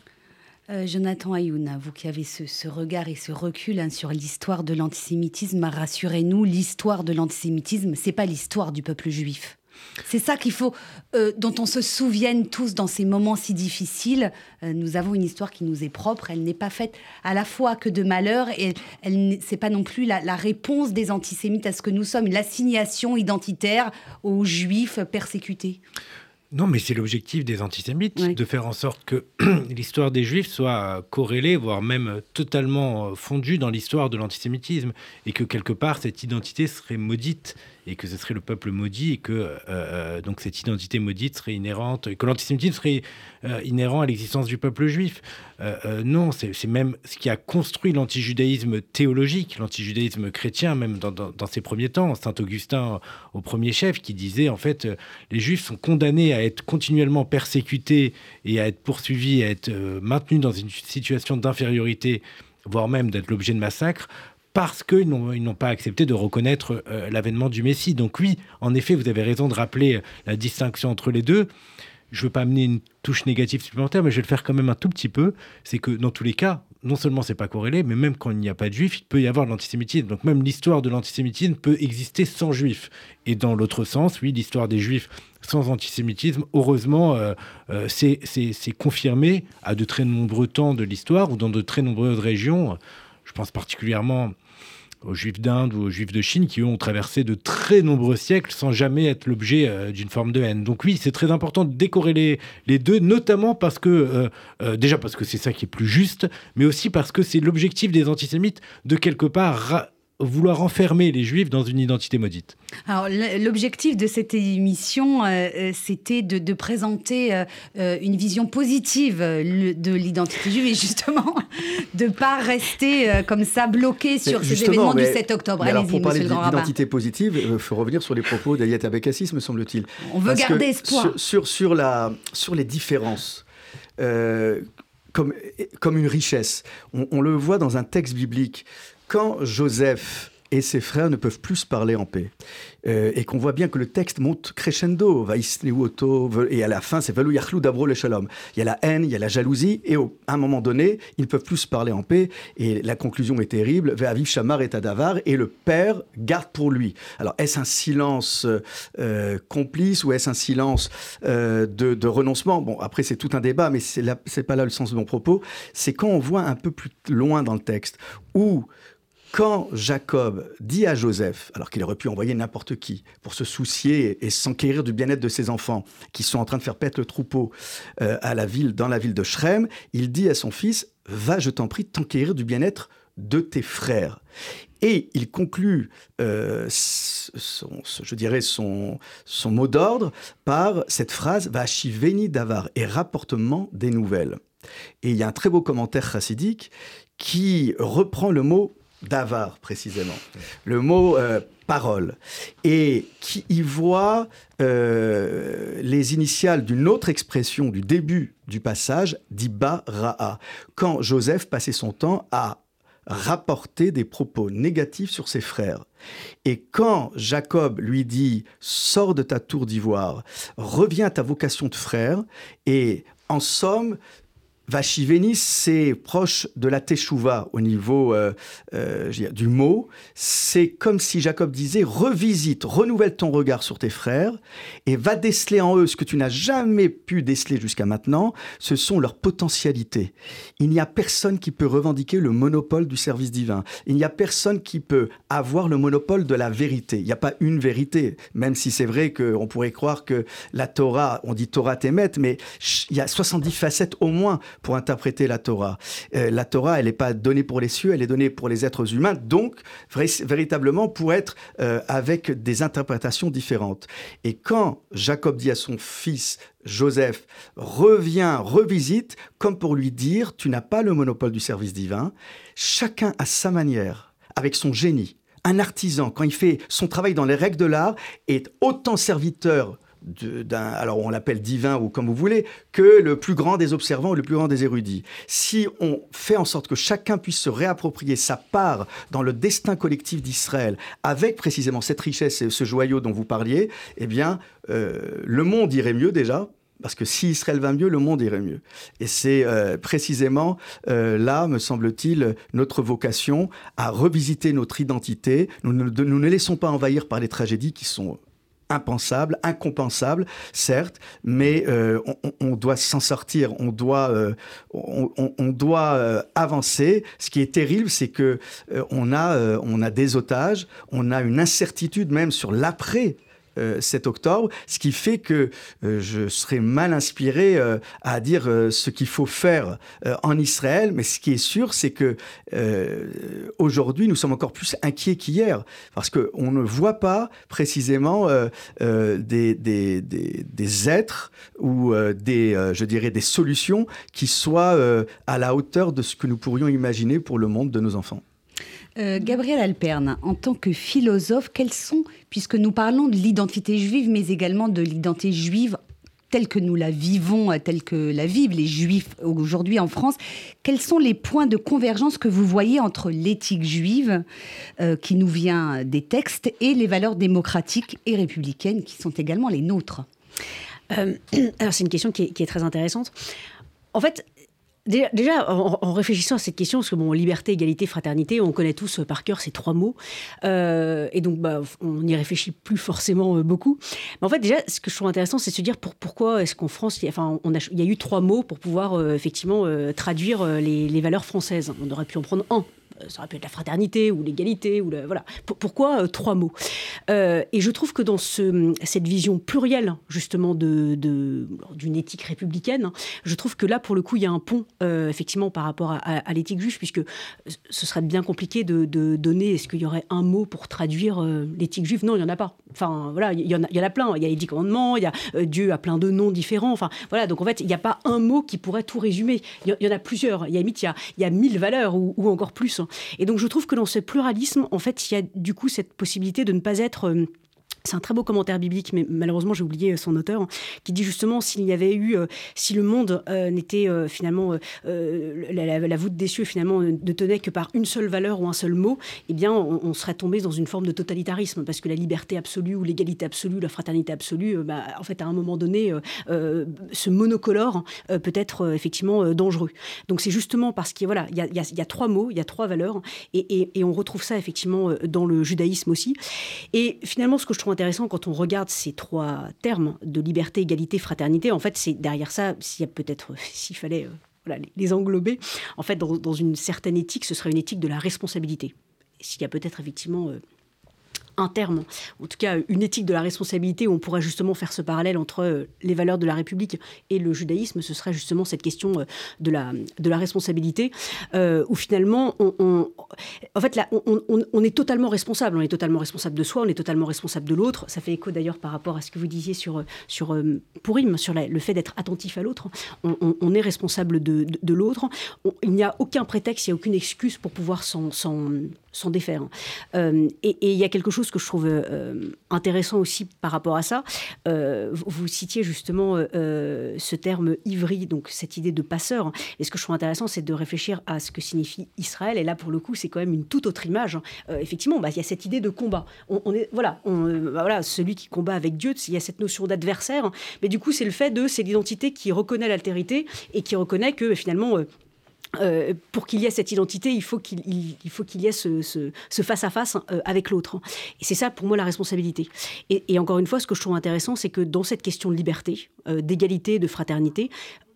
Jonathan Ayouna, vous qui avez ce, regard et ce recul hein, sur l'histoire de l'antisémitisme, rassurez-nous, l'histoire de l'antisémitisme, c'est pas l'histoire du peuple juif. C'est ça qu'il faut, euh, dont on se souvienne tous dans ces moments si difficiles. Euh, nous avons une histoire qui nous est propre. Elle n'est pas faite à la fois que de malheur et elle, c'est pas non plus la, la, réponse des antisémites à ce que nous sommes, l'assignation identitaire aux juifs persécutés. Non, mais c'est l'objectif des antisémites, de faire en sorte que l'histoire des juifs soit corrélée, voire même totalement euh, fondue dans l'histoire de l'antisémitisme, et que quelque part cette identité serait maudite et que ce serait le peuple maudit et que euh, euh, donc cette identité maudite serait inhérente que l'antisémitisme serait euh, inhérent à l'existence du peuple juif. non, c'est même ce qui a construit l'antijudaïsme théologique, l'antijudaïsme chrétien, même dans, dans, ses premiers temps. Saint Augustin au premier chef qui disait en fait les juifs sont condamnés à être continuellement persécutés et à être poursuivis, à être maintenus dans une situation d'infériorité voire même d'être l'objet de massacres, parce qu'ils n'ont pas accepté de reconnaître euh, l'avènement du Messie. Donc oui, en effet, vous avez raison de rappeler euh, la distinction entre les deux. Je ne veux pas amener une touche négative supplémentaire, mais je vais le faire quand même un tout petit peu. C'est que dans tous les cas, non seulement c'est pas corrélé, mais même quand il n'y a pas de juifs, il peut y avoir de l'antisémitisme. Donc même l'histoire de l'antisémitisme peut exister sans juifs. Et dans l'autre sens, oui, l'histoire des juifs sans antisémitisme, heureusement, euh, c'est confirmé à de très nombreux temps de l'histoire ou dans de très nombreuses régions. Je pense particulièrement aux Juifs d'Inde ou aux Juifs de Chine qui ont traversé de très nombreux siècles sans jamais être l'objet euh, d'une forme de haine. Donc oui, c'est très important de décorréler les deux, notamment parce que, euh, euh, déjà parce que c'est ça qui est plus juste, mais aussi parce que c'est l'objectif des antisémites de quelque part vouloir enfermer les juifs dans une identité maudite. Alors l'objectif de cette émission, euh, euh, c'était de, présenter euh, une vision positive de l'identité juive et justement de pas rester comme ça bloqué sur ces événements du 7 octobre. Alors pour parler d'identité positive, il faut revenir sur les propos d'Ayat Abekassis, me semble-t-il. On veut garder espoir. Sur, sur, la, sur les différences. comme, comme une richesse. On, on, le voit dans un texte biblique quand Joseph et ses frères ne peuvent plus parler en paix. Euh, et qu'on voit bien que le texte monte crescendo, et à la fin, c'est Velu Yachlou Dabro le Shalom. Il y a la haine, il y a la jalousie, et à un moment donné, ils ne peuvent plus parler en paix, et la conclusion est terrible, Ve'aviv Shamar et Tadavar, et le père garde pour lui. Alors, est-ce un silence euh, complice, ou est-ce un silence euh, de, de, renoncement? Bon, après, c'est tout un débat, mais c'est pas là le sens de mon propos. C'est quand on voit un peu plus loin dans le texte, où quand Jacob dit à Joseph, alors qu'il aurait pu envoyer n'importe qui pour se soucier et s'enquérir du bien-être de ses enfants qui sont en train de faire pète le troupeau euh, à la ville, dans la ville de Shrem, il dit à son fils Va, je t'en prie, t'enquérir du bien-être de tes frères. Et il conclut, son, je dirais, son, mot d'ordre par cette phrase Vachi veni d'avar et rapportement des nouvelles. Et il y a un très beau commentaire chassidique qui reprend le mot d'avar précisément, le mot euh, parole, et qui y voit euh, les initiales d'une autre expression du début du passage, d'Iba Ra'a, quand Joseph passait son temps à rapporter des propos négatifs sur ses frères. Et quand Jacob lui dit Sors de ta tour d'ivoire, reviens à ta vocation de frère, et en somme, Vachiveni, c'est proche de la Teshuvah au niveau euh, euh, du mot. C'est comme si Jacob disait revisite, renouvelle ton regard sur tes frères et va déceler en eux ce que tu n'as jamais pu déceler jusqu'à maintenant. Ce sont leurs potentialités. Il n'y a personne qui peut revendiquer le monopole du service divin. Il n'y a personne qui peut avoir le monopole de la vérité. Il n'y a pas une vérité, même si c'est vrai qu'on pourrait croire que la Torah, on dit Torah Temet, mais il y a 70 facettes au moins pour interpréter la Torah. Euh, la Torah, elle n'est pas donnée pour les cieux, elle est donnée pour les êtres humains, donc véritablement pour être euh, avec des interprétations différentes. Et quand Jacob dit à son fils Joseph, reviens, revisite, comme pour lui dire, tu n'as pas le monopole du service divin, chacun à sa manière, avec son génie. Un artisan, quand il fait son travail dans les règles de l'art, est autant serviteur d'un, alors on l'appelle divin ou comme vous voulez, que le plus grand des observants ou le plus grand des érudits. Si on fait en sorte que chacun puisse se réapproprier sa part dans le destin collectif d'Israël, avec précisément cette richesse et ce joyau dont vous parliez, eh bien, euh, le monde irait mieux déjà, parce que si Israël va mieux, le monde irait mieux. Et c'est euh, précisément euh, là, me semble-t-il, notre vocation à revisiter notre identité. Nous ne, nous ne laissons pas envahir par les tragédies qui sont impensable, incompensable, certes, mais euh, on, doit s'en sortir, on doit, euh, on, doit euh, avancer. Ce qui est terrible, c'est que on a, on a des otages, on a une incertitude même sur l'après euh, cet octobre, ce qui fait que euh, je serais mal inspiré euh, à dire ce qu'il faut faire en Israël, mais ce qui est sûr, c'est que aujourd'hui, nous sommes encore plus inquiets qu'hier, parce qu'on ne voit pas précisément des, des, des, êtres ou des, je dirais, des solutions qui soient à la hauteur de ce que nous pourrions imaginer pour le monde de nos enfants. Euh, Gabriel Alperne, en tant que philosophe, quels sont, puisque nous parlons de l'identité juive, mais également de l'identité juive telle que nous la vivons, telle que la vivent les juifs aujourd'hui en France, quels sont les points de convergence que vous voyez entre l'éthique juive, euh, qui nous vient des textes, et les valeurs démocratiques et républicaines, qui sont également les nôtres? Euh, Alors c'est une question qui est très intéressante. En fait, Déjà, en, réfléchissant à cette question, parce que bon, liberté, égalité, fraternité, on connaît tous euh, par cœur ces trois mots, euh, et donc bah, on n'y réfléchit plus forcément euh, beaucoup. Mais en fait, déjà, ce que je trouve intéressant, c'est de se dire pour, pourquoi est-ce qu'en France, il y, enfin, a, il y a eu trois mots pour pouvoir effectivement traduire les, valeurs françaises. On aurait pu en prendre un, ça aurait pu être la fraternité ou l'égalité ou voilà. pourquoi euh, trois mots? Euh, Et je trouve que dans ce, cette vision plurielle justement de, d'une éthique républicaine, je trouve que là pour le coup il y a un pont effectivement par rapport à, l'éthique juge puisque ce serait bien compliqué de, donner. Est-ce qu'il y aurait un mot pour traduire l'éthique juive? Non, il y en a pas. Enfin voilà, il y en a, il y en a plein. Il y a les dix commandements, il y a Dieu a plein de noms différents. Enfin voilà, donc en fait il n'y a pas un mot qui pourrait tout résumer. Il y, en a plusieurs. Il y a il y a, y a mille valeurs ou, ou encore plus. Et donc je trouve que dans ce pluralisme, en fait, il y a du coup cette possibilité de ne pas être euh, c'est un très beau commentaire biblique, mais malheureusement j'ai oublié son auteur, qui dit justement s'il y avait eu, euh, si le monde euh, n'était finalement la, voûte des cieux finalement ne tenait que par une seule valeur ou un seul mot, eh bien on, serait tombé dans une forme de totalitarisme parce que la liberté absolue ou l'égalité absolue, la fraternité absolue, bah, en fait à un moment donné, ce monocolore peut être effectivement dangereux. Donc c'est justement parce qu'il voilà, il y a, trois mots, il y a trois valeurs, et, et on retrouve ça effectivement dans le judaïsme aussi. Et finalement ce que je trouve intéressant quand on regarde ces trois termes de liberté, égalité, fraternité. En fait, c'est derrière ça, s'il y a peut-être, s'il fallait euh, les englober, en fait, dans, une certaine éthique, ce serait une éthique de la responsabilité. S'il y a peut-être effectivement euh, un terme, en tout cas une éthique de la responsabilité où on pourrait justement faire ce parallèle entre les valeurs de la République et le judaïsme, ce serait justement cette question de la, de la responsabilité, où finalement, on, en fait, là, on, est totalement responsable. On est totalement responsable de soi, on est totalement responsable de l'autre. Ça fait écho d'ailleurs par rapport à ce que vous disiez sur, sur Pourim, sur le fait d'être attentif à l'autre. On, est responsable de, de, l'autre. Il n'y a aucun prétexte, il n'y a aucune excuse pour pouvoir s'en s'en défaire. Euh, et il y a quelque chose que je trouve euh, intéressant aussi par rapport à ça. Euh, vous, citiez justement ce terme ivri, donc cette idée de passeur. Et ce que je trouve intéressant, c'est de réfléchir à ce que signifie Israël. Et là, pour le coup, c'est quand même une toute autre image. effectivement, bah, il y a cette idée de combat. On, est, voilà, on, bah, celui qui combat avec Dieu, il y a cette notion d'adversaire. Mais du coup, c'est le fait de, c'est l'identité qui reconnaît l'altérité et qui reconnaît que finalement, euh, pour qu'il y ait cette identité, il faut qu'il faut qu'il y ait ce, face-à-face euh, avec l'autre. Et c'est ça, pour moi, la responsabilité. Et, encore une fois, ce que je trouve intéressant, c'est que dans cette question de liberté, euh, d'égalité, de fraternité,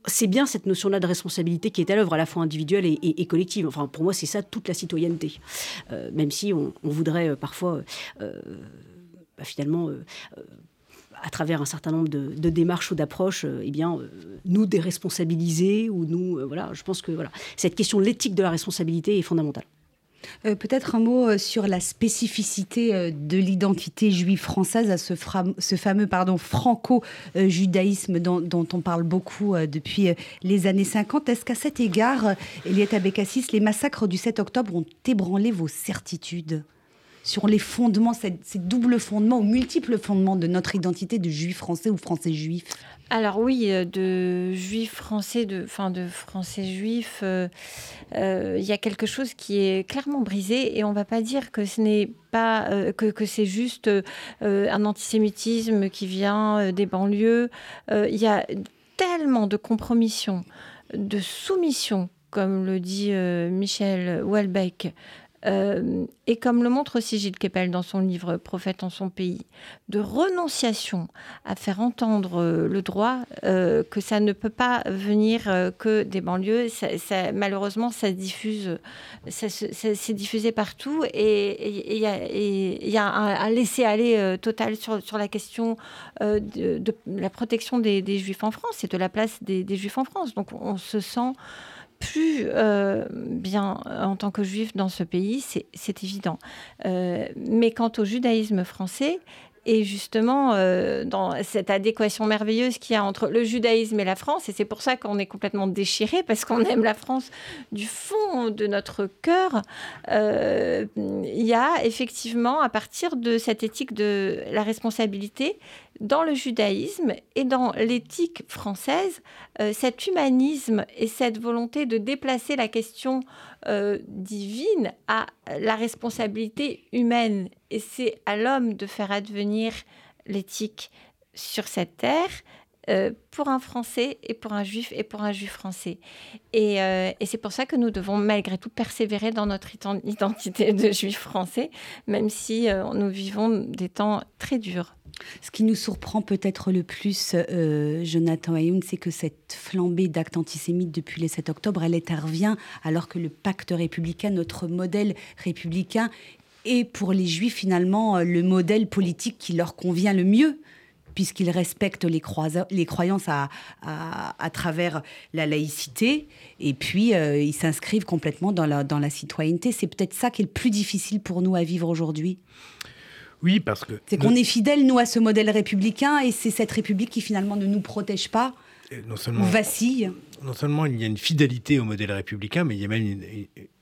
c'est bien cette notion-là de responsabilité qui est à l'œuvre, à la fois individuelle et, collective. Enfin, pour moi, c'est ça toute la citoyenneté. même si on, voudrait parfois, bah, finalement, à travers un certain nombre de, démarches ou d'approches, euh, eh bien, euh, nous déresponsabiliser ou nous, euh, voilà, je pense que voilà, cette question de l'éthique de la responsabilité est fondamentale. Peut-être un mot sur la spécificité de l'identité juive française, à ce, fameux franco-judaïsme dont, dont, on parle beaucoup depuis les années 50. Est-ce qu'à cet égard, Eliette Abécassis, les massacres du 7 octobre ont ébranlé vos certitudes? Sur les fondements, ces, doubles fondements ou multiples fondements de notre identité de juif français ou français juif alors oui, euh, de juifs français, de, enfin de français juifs, euh, euh, il y a quelque chose qui est clairement brisé et on ne va pas dire que ce n'est pas que, c'est juste un antisémitisme qui vient des banlieues. Il y a tellement de compromission, de soumission, comme le dit Michel Houellebecq, euh, et comme le montre aussi Gilles Kepel dans son livre Prophète en son pays, de renonciation à faire entendre euh, le droit, euh, que ça ne peut pas venir que des banlieues. Malheureusement, ça diffuse, ça, c'est diffusé partout et il y, a un, laisser-aller total sur, la question de, la protection des, juifs en France et de la place des juifs en France. Donc on se sent plus euh, bien en tant que juif dans ce pays, c'est évident. Euh, mais quant au judaïsme français, et justement euh, dans cette adéquation merveilleuse qu'il y a entre le judaïsme et la France. Et c'est pour ça qu'on est complètement déchiré, parce qu'on aime la France du fond de notre cœur. il y a effectivement, à partir de cette éthique de la responsabilité, dans le judaïsme et dans l'éthique française, euh, cet humanisme et cette volonté de déplacer la question euh, divine à la responsabilité humaine. Et c'est à l'homme de faire advenir l'éthique sur cette terre. Euh, pour un Français et pour un Juif et pour un Juif français. Et, et c'est pour ça que nous devons malgré tout persévérer dans notre identité de Juif français, même si nous vivons des temps très durs. Ce qui nous surprend peut-être le plus, euh, Jonathan Ayoun, c'est que cette flambée d'actes antisémites depuis le 7 octobre, elle intervient alors que le pacte républicain, notre modèle républicain, est pour les Juifs finalement euh, le modèle politique qui leur convient le mieux puisqu'ils respectent les, croyances à, travers la laïcité, et puis euh, ils s'inscrivent complètement dans la citoyenneté. C'est peut-être ça qui est le plus difficile pour nous à vivre aujourd'hui. Oui, parce que... C'est qu'on est fidèle, nous, à ce modèle républicain, et c'est cette République qui finalement ne nous protège pas, non seulement, ou vacille. Non seulement il y a une fidélité au modèle républicain, mais il y a même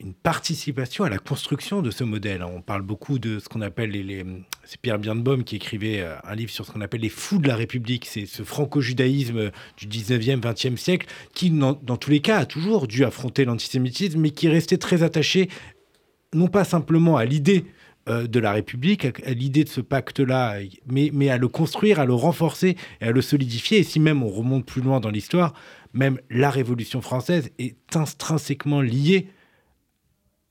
une, participation à la construction de ce modèle. On parle beaucoup de ce qu'on appelle les... c'est Pierre Birnbaum qui écrivait euh, un livre sur ce qu'on appelle les fous de la République. C'est ce franco-judaïsme du 19e, 20e siècle qui, dans, dans tous les cas, a toujours dû affronter l'antisémitisme, mais qui est resté très attaché non pas simplement à l'idée de la République, à, l'idée de ce pacte-là, mais, mais à le construire, à le renforcer et à le solidifier. Et si même on remonte plus loin dans l'histoire, même la Révolution française est intrinsèquement liée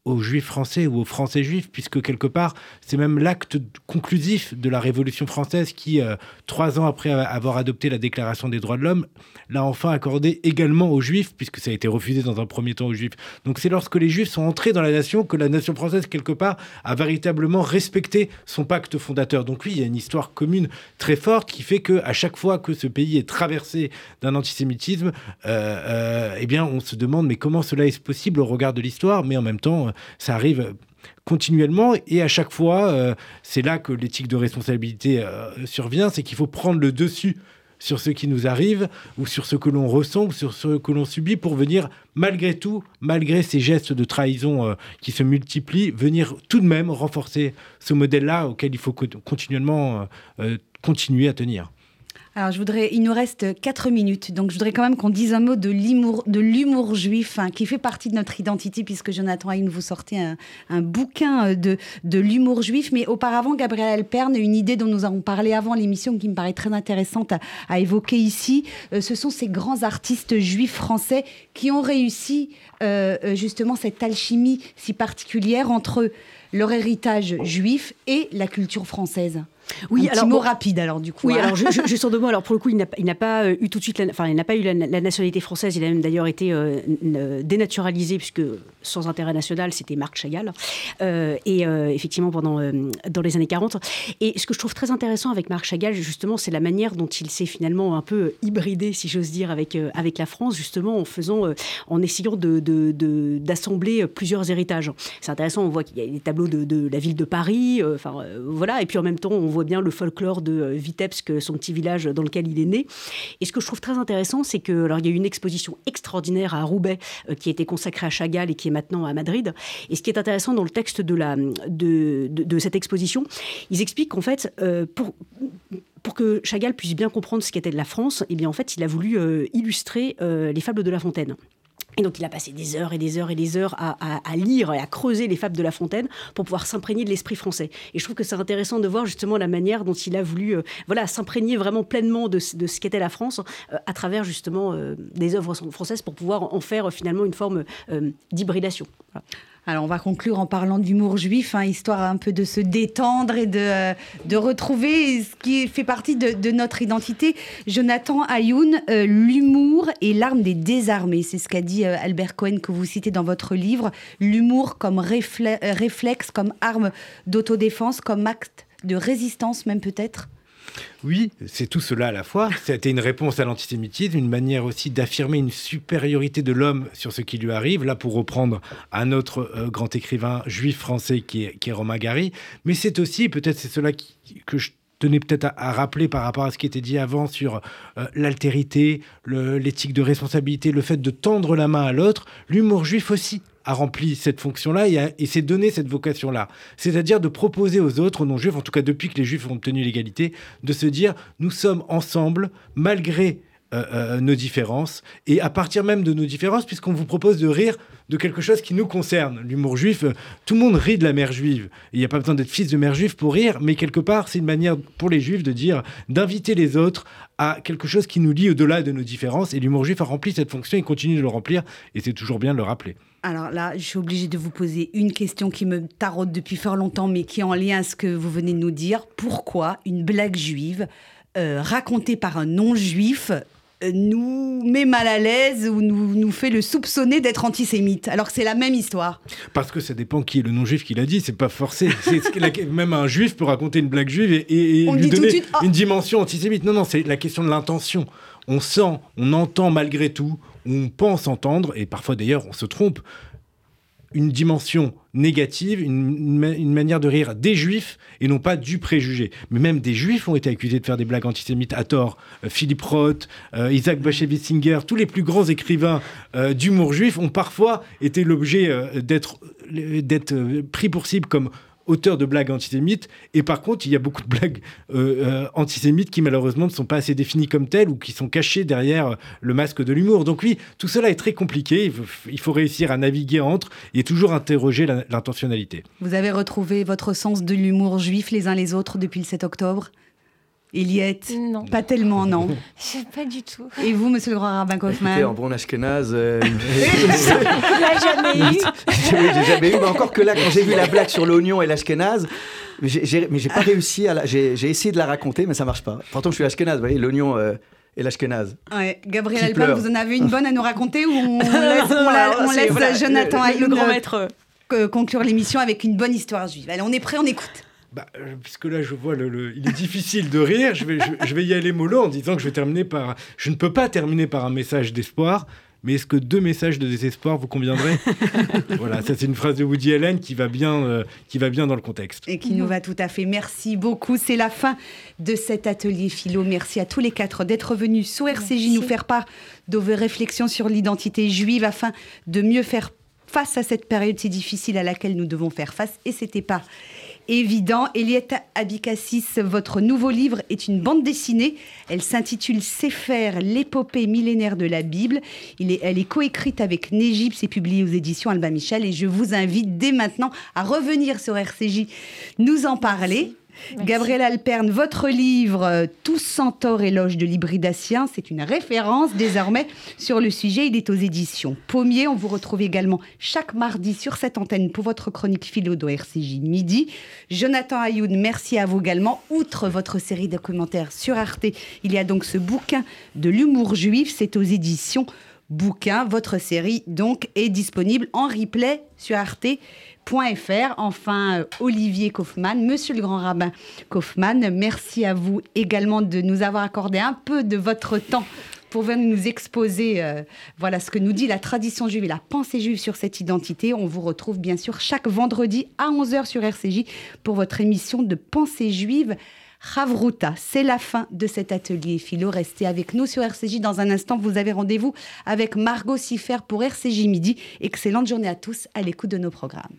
aux juifs français ou aux français juifs, puisque quelque part, c'est même l'acte conclusif de la Révolution française qui, euh, trois ans après avoir adopté la Déclaration des droits de l'homme, l'a enfin accordé également aux juifs, puisque ça a été refusé dans un premier temps aux juifs. Donc c'est lorsque les juifs sont entrés dans la nation que la nation française, quelque part, a véritablement respecté son pacte fondateur. Donc oui, il y a une histoire commune très forte qui fait que à chaque fois que ce pays est traversé d'un antisémitisme, euh, euh, eh bien, on se demande mais comment cela est possible au regard de l'histoire, mais en même temps, ça arrive continuellement et à chaque fois, euh, c'est là que l'éthique de responsabilité euh, survient, c'est qu'il faut prendre le dessus sur ce qui nous arrive ou sur ce que l'on ressent ou sur ce que l'on subit pour venir malgré tout, malgré ces gestes de trahison euh, qui se multiplient, venir tout de même renforcer ce modèle-là auquel il faut continuellement continuer à tenir. Alors, je voudrais, il nous reste 4 minutes, donc je voudrais quand même qu'on dise un mot de l'humour, juif, hein, qui fait partie de notre identité, puisque Jonathan Haïm, vous sortez un, bouquin euh, de, l'humour juif. Mais auparavant, Gabriel Pern, une idée dont nous avons parlé avant l'émission, qui me paraît très intéressante à, évoquer ici, euh, ce sont ces grands artistes juifs français qui ont réussi euh, justement cette alchimie si particulière entre leur héritage juif et la culture française. Oui, un alors petit mot rapide alors du coup. Oui, hein. alors je, je, deux mots. Alors pour le coup, il n'a pas euh, eu tout de suite, enfin il n'a pas eu la, nationalité française. Il a même d'ailleurs été euh, dénaturalisé puisque sans intérêt national, c'était Marc Chagall. Euh, et effectivement pendant dans les années 40. Et ce que je trouve très intéressant avec Marc Chagall, justement, c'est la manière dont il s'est finalement un peu hybridé, si j'ose dire, avec avec la France, justement en faisant, en essayant de d'assembler plusieurs héritages. C'est intéressant. On voit qu'il y a les tableaux de, de, la ville de Paris. Enfin voilà. Et puis en même temps, on voit bien le folklore de euh, Vitebsk, son petit village dans lequel il est né. Et ce que je trouve très intéressant, c'est que alors il y a eu une exposition extraordinaire à Roubaix euh, qui a été consacrée à Chagall et qui est maintenant à Madrid. Et ce qui est intéressant dans le texte de, cette exposition, ils expliquent qu'en fait, euh, pour pour que Chagall puisse bien comprendre ce qu'était la France, eh bien en fait, il a voulu illustrer les fables de La Fontaine. Et donc il a passé des heures et des heures et des heures à, lire et à creuser les fables de La Fontaine pour pouvoir s'imprégner de l'esprit français. Et je trouve que c'est intéressant de voir justement la manière dont il a voulu euh, voilà, s'imprégner vraiment pleinement de, ce qu'était la France euh, à travers justement euh, des œuvres françaises pour pouvoir en faire finalement une forme d'hybridation. Alors on va conclure en parlant d'humour juif, hein, histoire un peu de se détendre et de, euh, de retrouver ce qui fait partie de, notre identité. Jonathan Ayoun, euh, l'humour est l'arme des désarmés, c'est ce qu'a dit euh, Albert Cohen que vous citez dans votre livre. L'humour comme réflexe, comme arme d'autodéfense, comme acte de résistance même peut-être oui, c'est tout cela à la fois. C'était une réponse à l'antisémitisme, une manière aussi d'affirmer une supériorité de l'homme sur ce qui lui arrive. Là, pour reprendre un autre euh, grand écrivain juif français qui est, qui est Romain Gary. Mais c'est aussi, peut-être c'est cela que je tenais peut-être à, rappeler par rapport à ce qui était dit avant sur euh, l'altérité, l'éthique de responsabilité, le fait de tendre la main à l'autre, l'humour juif aussi a rempli cette fonction-là et, s'est donné cette vocation-là. C'est-à-dire de proposer aux autres, aux non-juifs, en tout cas depuis que les juifs ont obtenu l'égalité, de se dire nous sommes ensemble, malgré euh, euh, nos différences, et à partir même de nos différences, puisqu'on vous propose de rire de quelque chose qui nous concerne. L'humour juif, euh, tout le monde rit de la mère juive. Il n'y a pas besoin d'être fils de mère juive pour rire, mais quelque part, c'est une manière pour les juifs de dire, d'inviter les autres à quelque chose qui nous lie au-delà de nos différences, et l'humour juif a rempli cette fonction et continue de le remplir, et c'est toujours bien de le rappeler. Alors là, je suis obligée de vous poser une question qui me taraude depuis fort longtemps, mais qui est en lien à ce que vous venez de nous dire. Pourquoi une blague juive racontée par un non-juif euh, nous met mal à l'aise ou nous, nous fait le soupçonner d'être antisémite, alors que c'est la même histoire. Parce que ça dépend qui est le non-juif qui l'a dit, c'est pas forcé. même un juif peut raconter une blague juive et, lui donner oh. une dimension antisémite. Non, non, c'est la question de l'intention. On sent, on entend malgré tout, on pense entendre, et parfois d'ailleurs on se trompe, une dimension négative, une, manière de rire des juifs et non pas du préjugé. Mais même des juifs ont été accusés de faire des blagues antisémites à tort. Euh, Philippe Roth, euh, Isaac Bashevis Singer, tous les plus grands écrivains euh, d'humour juif ont parfois été l'objet d'être pris pour cible comme auteur de blagues antisémites. Et par contre, il y a beaucoup de blagues euh, euh, antisémites qui malheureusement ne sont pas assez définies comme telles ou qui sont cachées derrière le masque de l'humour. Donc oui, tout cela est très compliqué. Il faut, réussir à naviguer entre et toujours interroger l'intentionnalité. Vous avez retrouvé votre sens de l'humour juif les uns les autres depuis le 7 octobre? Eliette Non. Pas tellement, non. Je sais pas du tout. Et vous, monsieur le grand rabbin Écoutez, Kaufmann en bon ashkénaze, euh, jamais eu. j'ai jamais eu, mais encore que là, quand j'ai vu la blague sur l'oignon et l'ashkénaze, mais j'ai- pas réussi à la, j'ai essayé de la raconter, mais ça marche pas. Pourtant, je suis ashkénaze, vous voyez, l'oignon euh, et l'ashkénaze. Ouais, Gabriel Alpin, vous en avez une bonne à nous raconter ou on laisse, on la- on C'est- laisse voilà, Jonathan le, le Ayoun, grand euh, maître. conclure l'émission avec une bonne histoire juive Allez, on est prêt, on écoute. Bah, euh, puisque là, je vois, le, le- il est difficile de rire. Je vais, je, je vais y aller mollo en disant que je vais terminer par. Je ne peux pas terminer par un message d'espoir. Mais est-ce que deux messages de désespoir vous conviendraient? Voilà, ça c'est une phrase de Woody Allen qui va bien, euh, qui va bien dans le contexte. Et qui nous va tout à fait. Merci beaucoup. C'est la fin de cet atelier philo. Merci à tous les quatre d'être venus sur RCJ Merci. nous faire part de vos réflexions sur l'identité juive afin de mieux faire face à cette période si difficile à laquelle nous devons faire face. Et c'était pas évident. Eliette Abikassis, votre nouveau livre est une bande dessinée. Elle s'intitule Sefer, l'épopée millénaire de la Bible. Elle est coécrite avec Négib, c'est publié aux éditions Alba Michel. Et je vous invite dès maintenant à revenir sur RCJ nous en parler. Gabriel Alperne, votre livre euh, Tous centaures éloge de l'hybridacien, c'est une référence désormais sur le sujet. Il est aux éditions Pommier. On vous retrouve également chaque mardi sur cette antenne pour votre chronique philo de RCJ midi. Jonathan Ayoun, merci à vous également. Outre votre série documentaire sur Arte, il y a donc ce bouquin de l'humour juif. C'est aux éditions Bouquin. Votre série donc est disponible en replay sur Arte. .fr. Enfin, euh, Olivier Kaufmann, monsieur le grand rabbin Kaufmann, merci à vous également de nous avoir accordé un peu de votre temps pour venir nous exposer euh, voilà ce que nous dit la tradition juive et la pensée juive sur cette identité. On vous retrouve bien sûr chaque vendredi à 11h sur RCJ pour votre émission de pensée juive. Ravruta, c'est la fin de cet atelier philo. Restez avec nous sur RCJ. Dans un instant, vous avez rendez-vous avec Margot Siffer pour RCJ Midi. Excellente journée à tous à l'écoute de nos programmes.